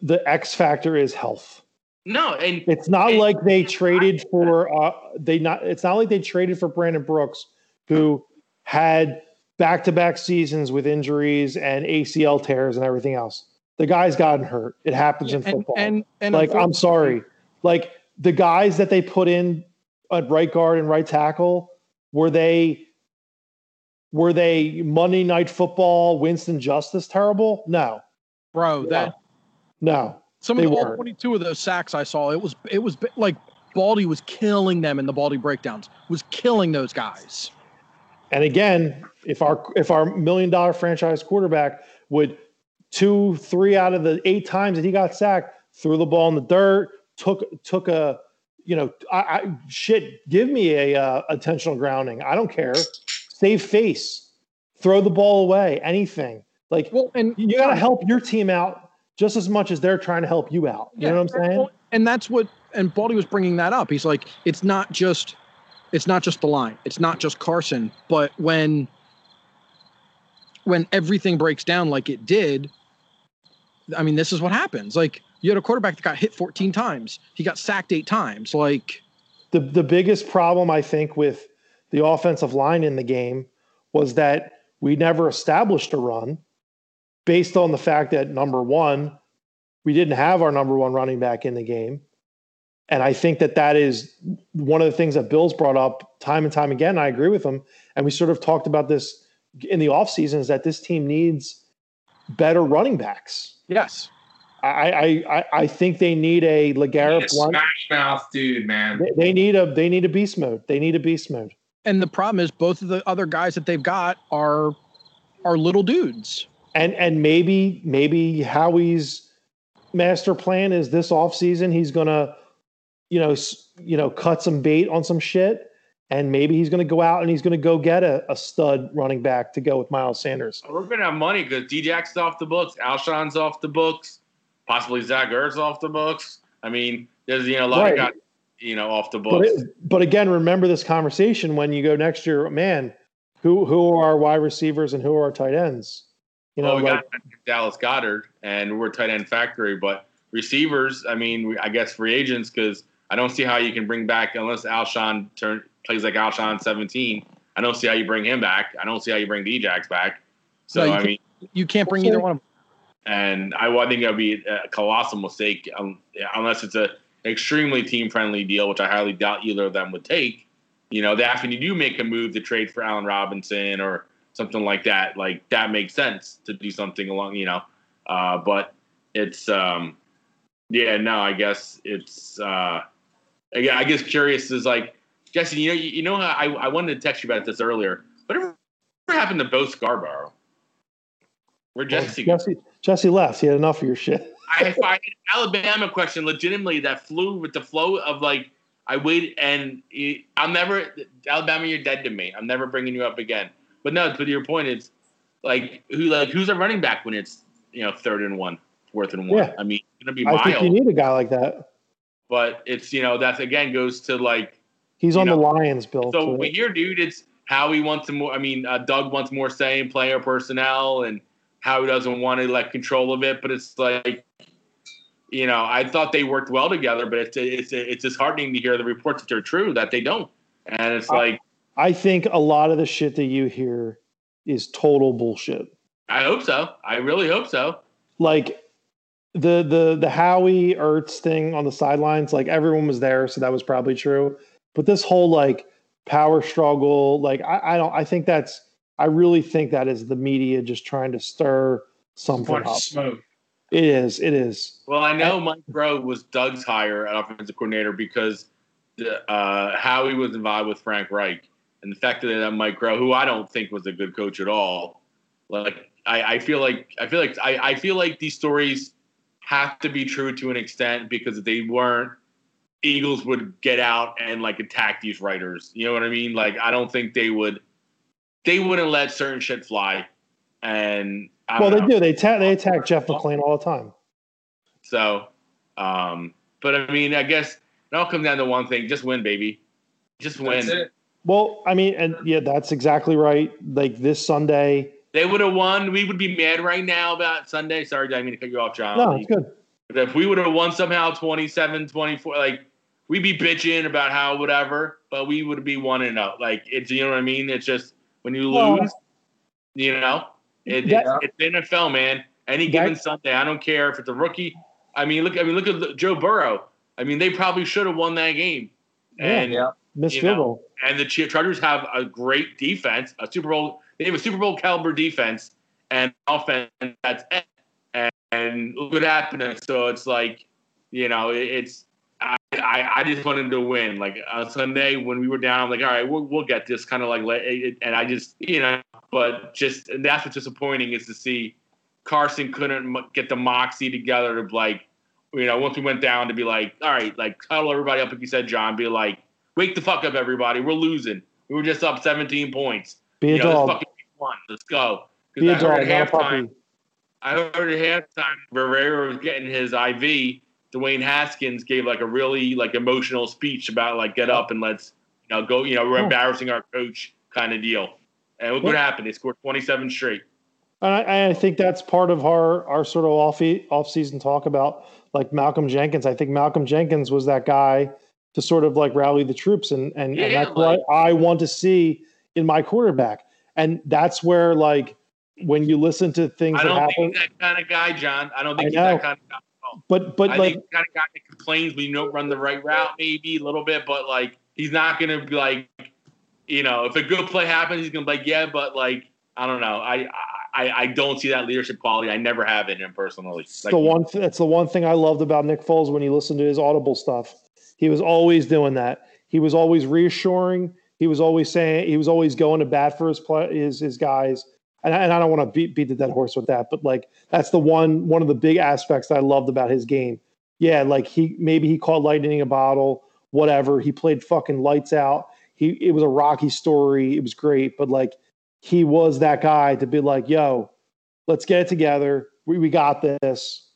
the X factor is health. No, and it's not and, like they traded for uh, they not. It's not like they traded for Brandon Brooks, who had back to back seasons with injuries and ACL tears and everything else. The guy's gotten hurt. It happens in football. And, and, and like I'm sorry, like the guys that they put in at right guard and right tackle were they were they Monday Night Football Winston Justice terrible? No, bro. No. That no. Some of the all 22 of those sacks I saw, it was it was like Baldy was killing them in the Baldy breakdowns. Was killing those guys. And again, if our if our million dollar franchise quarterback would two three out of the eight times that he got sacked threw the ball in the dirt, took took a you know, I, I shit, give me a uh, intentional grounding. I don't care. Save face, throw the ball away, anything. Like, well, and you got to help your team out just as much as they're trying to help you out. You yeah, know what I'm saying? And that's what. And Baldy was bringing that up. He's like, it's not just, it's not just the line. It's not just Carson. But when, when everything breaks down like it did, I mean, this is what happens. Like you had a quarterback that got hit 14 times. He got sacked eight times. Like the the biggest problem I think with the offensive line in the game was that we never established a run based on the fact that number one, we didn't have our number one running back in the game. And I think that that is one of the things that Bill's brought up time and time again. I agree with him. And we sort of talked about this in the offseason is that this team needs better running backs. Yes. I, I, I think they need a LeGarrette Blunt. Smash mouth dude, man. They, they, need a they need a beast mode. They need a beast mode. And the problem is both of the other guys that they've got are are little dudes. And and maybe maybe Howie's master plan is this offseason he's gonna, you know, you know, cut some bait on some shit. And maybe he's going to go out and he's going to go get a, a stud running back to go with Miles Sanders. We're going to have money because Djax's off the books, Alshon's off the books possibly Zach Ertz off the books. I mean, there's you know a lot right. of guys you know off the books. But, it, but again, remember this conversation when you go next year, man. Who who are our wide receivers and who are our tight ends? You know, well, we like, got Dallas Goedert, and we're tight end factory. But receivers, I mean, we, I guess free agents because I don't see how you can bring back unless Alshon turn plays like Alshon 17. I don't see how you bring him back. I don't see how you bring Djax back. So no, I mean, you can't bring either one of them. And I, I think that would be a colossal mistake um, unless it's a extremely team friendly deal, which I highly doubt either of them would take. you know, that when you do make a move to trade for Allen Robinson or something like that, like that makes sense to do something along, you know. Uh, but it's, um, yeah, no, I guess it's, uh, again, I guess curious is like, Jesse, you know, you, you know how I, I wanted to text you about this earlier. Whatever happened to Bo Scarborough? Where Well, Jesse? go? Jesse, Jesse left. He had enough of your shit. I find an Alabama question legitimately that flew with the flow of like I waited and it, I'm never Alabama. You're dead to me. I'm never bringing you up again. But no, but your point is like who like who's a running back when it's you know third and one, fourth and one. Yeah. I mean, it's gonna be I think you need a guy like that. but it's you know that's again goes to like He's on the Lions, Bill. so so- we hear dude it's how he wants more. I mean, uh, Doug wants more say in player personnel and how he doesn't want to like control of it. But it's like, you know, I thought they worked well together, but it's it's it's disheartening to hear the reports that they're true that they don't. And it's I- like, I think a lot of the shit that you hear is total bullshit. I hope so. I really hope so. Like the the the Howie Ertz thing on the sidelines, like everyone was there, so that was probably true. But this whole like power struggle, like I, I don't I think that's I really think that is the media just trying to stir something up. smoke. It is, it is. Well, I know Mike Groh was Doug's hire at offensive coordinator because uh, Howie was involved with Frank Reich, and the fact that Mike Groh, who I don't think was a good coach at all, like I, I feel like I feel like I, I feel like these stories have to be true to an extent because if they weren't, Eagles would get out and like attack these writers. You know what I mean? Like I don't think they would. They wouldn't let certain shit fly, and Well, they know. do. They attack they attack Jeff McLane all the time. So, um, but I mean, I guess it all comes down to one thing: just win, baby, just win. That's it. Well, I mean, and yeah, that's exactly right. Like this Sunday. They would have won. We would be mad right now about Sunday. Sorry, I didn't mean to cut you off, John. No, it's good. But if we would have won somehow 27, 24, like we'd be bitching about how whatever, but we would be one and out. Like it's you know what I mean? It's just when you Well, lose, you know, it, that- it's, it's NFL, man. Any That- given Sunday, I don't care if it's a rookie. I mean, look. I mean, look at Joe Burrow. I mean, they probably should have won that game. Yeah. And Yeah. Missed you know, and the Char- Chargers have a great defense, a Super Bowl. They have a Super Bowl caliber defense and offense. That's it. And, and look what happened. So it's like, you know, it, it's. I, I just wanted to win. Like on Sunday when we were down, I'm like, all right, we'll, we'll get this. Kind of like, and I just, you know, but just and that's what's disappointing is to see Carson couldn't get the moxie together to like, you know, once we went down to be like, all right, like cuddle everybody up, like you said, John, be like, wake the fuck up, everybody. We're losing. We were just up 17 points. Be a you know, dog. fucking one. Let's go. Be a dog, not a at halftime, puppy. I heard at halftime, Rivera was getting his IV. Dwayne Haskins gave like a really like emotional speech about like get up and let's you know go. You know we're oh. embarrassing our coach kind of deal. And look what Yeah. happened. They scored 27 straight. And I, I think that's part of our our sort of off off season talk about like Malcolm Jenkins. I think Malcolm Jenkins was that guy to sort of like rally the troops, and and, and Yeah, that's what I want to see in my quarterback. And that's where like when you listen to things I that don't happen, think he's that kind of guy, John. I don't think I he's that kind of guy. But but I like think he's the kind of guy that complains when you don't run the right route, maybe a little bit, but like he's not gonna be like, you know, if a good play happens, he's gonna be like, yeah, but like I don't know, I I, I don't see that leadership quality. I never have in him personally. It's Like, the one. Th- that's the one thing I loved about Nick Foles when you listen to his audible stuff. He was always doing that. He was always reassuring. He was always saying. He was always going to bat for his play, his his guys. And I, and I don't want to beat beat the dead horse with that, but like that's the one one of the big aspects I loved about his game. Yeah, like he maybe he caught lightning in a bottle, whatever. He played fucking lights out. He it was a rocky story. It was great, but like he was that guy to be like, yo, let's get it together. We, we got this.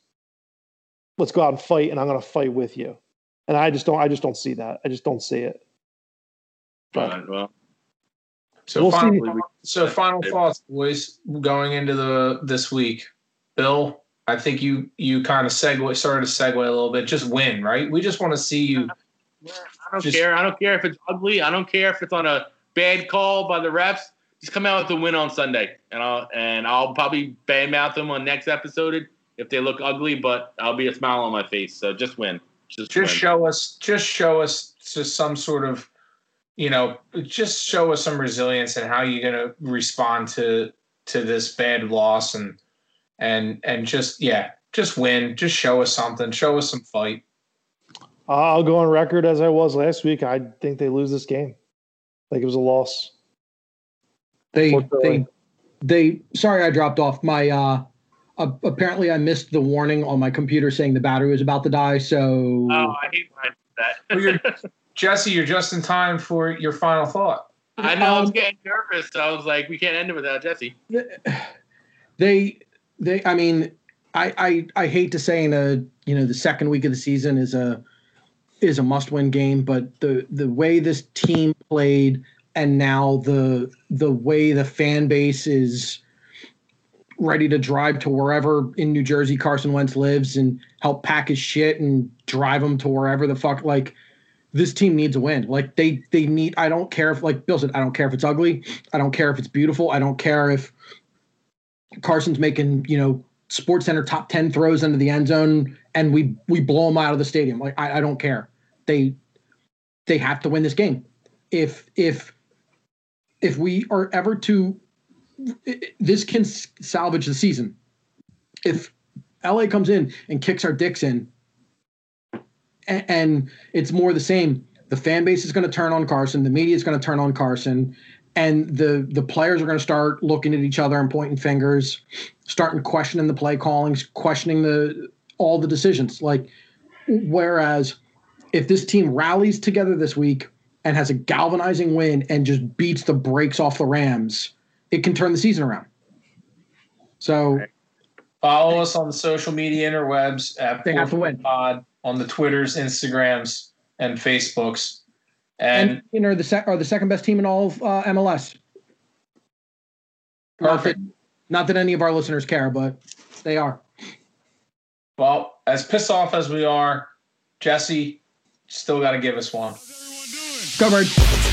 Let's go out and fight, and I'm going to fight with you. And I just don't. I just don't see that. I just don't see it. uh, well, So We'll final, see. so final thoughts, boys, going into the this week. Bill, I think you you kind of segue started to segue a little bit. Just win, right? We just want to see you. I don't Just- care. I don't care if it's ugly. I don't care if it's on a bad call by the refs. Just come out with a win on Sunday, and I'll and I'll probably badmouth them on next episode if they look ugly. But I'll be a smile on my face. So just win. Just, win. Just show us. Just show us just some sort of you know, just show us some resilience and how you're going to respond to to this bad loss and and and just yeah, just win, just show us something, show us some fight. I'll go on record as I was last week. I think they lose this game. Like it was a loss. They they they. Sorry, I dropped off. My uh, uh, apparently I missed the warning on my computer saying the battery was about to die. So Oh, I hate when I do that. Well, you're, Jesse, you're just in time for your final thought. I know I was Um, getting nervous. So I was like, we can't end it without Jesse. they they i mean I, I i hate to say in a you know the second week of the season is a is a must win game but the the way this team played and now the the way the fan base is ready to drive to wherever in New Jersey Carson Wentz lives and help pack his shit and drive him to wherever the fuck like this team needs a win. Like they they need I don't care if like Bill said, I don't care if it's ugly. I don't care if it's beautiful. I don't care if Carson's making, you know, Sports Center top 10 throws into the end zone and we we blow them out of the stadium. Like I, I don't care. They they have to win this game. If if if we are ever to this can salvage the season. If LA comes in and kicks our dicks in and, and it's more the same, the fan base is going to turn on Carson, the media is going to turn on Carson, and the the players are going to start looking at each other and pointing fingers, starting questioning the play callings, questioning the all the decisions. Like whereas if this team rallies together this week and has a galvanizing win and just beats the brakes off the Rams, it can turn the season around. So Follow us on the social media interwebs at They have to win. Pod on the Twitters, Instagrams, and Facebooks. And, and, you know the sec- are the second best team in all of uh, MLS. Not that, perfect. not that any of our listeners care, but they are. Well, as pissed off as we are, Jesse still got to give us one. How's everyone doing? Go Birds.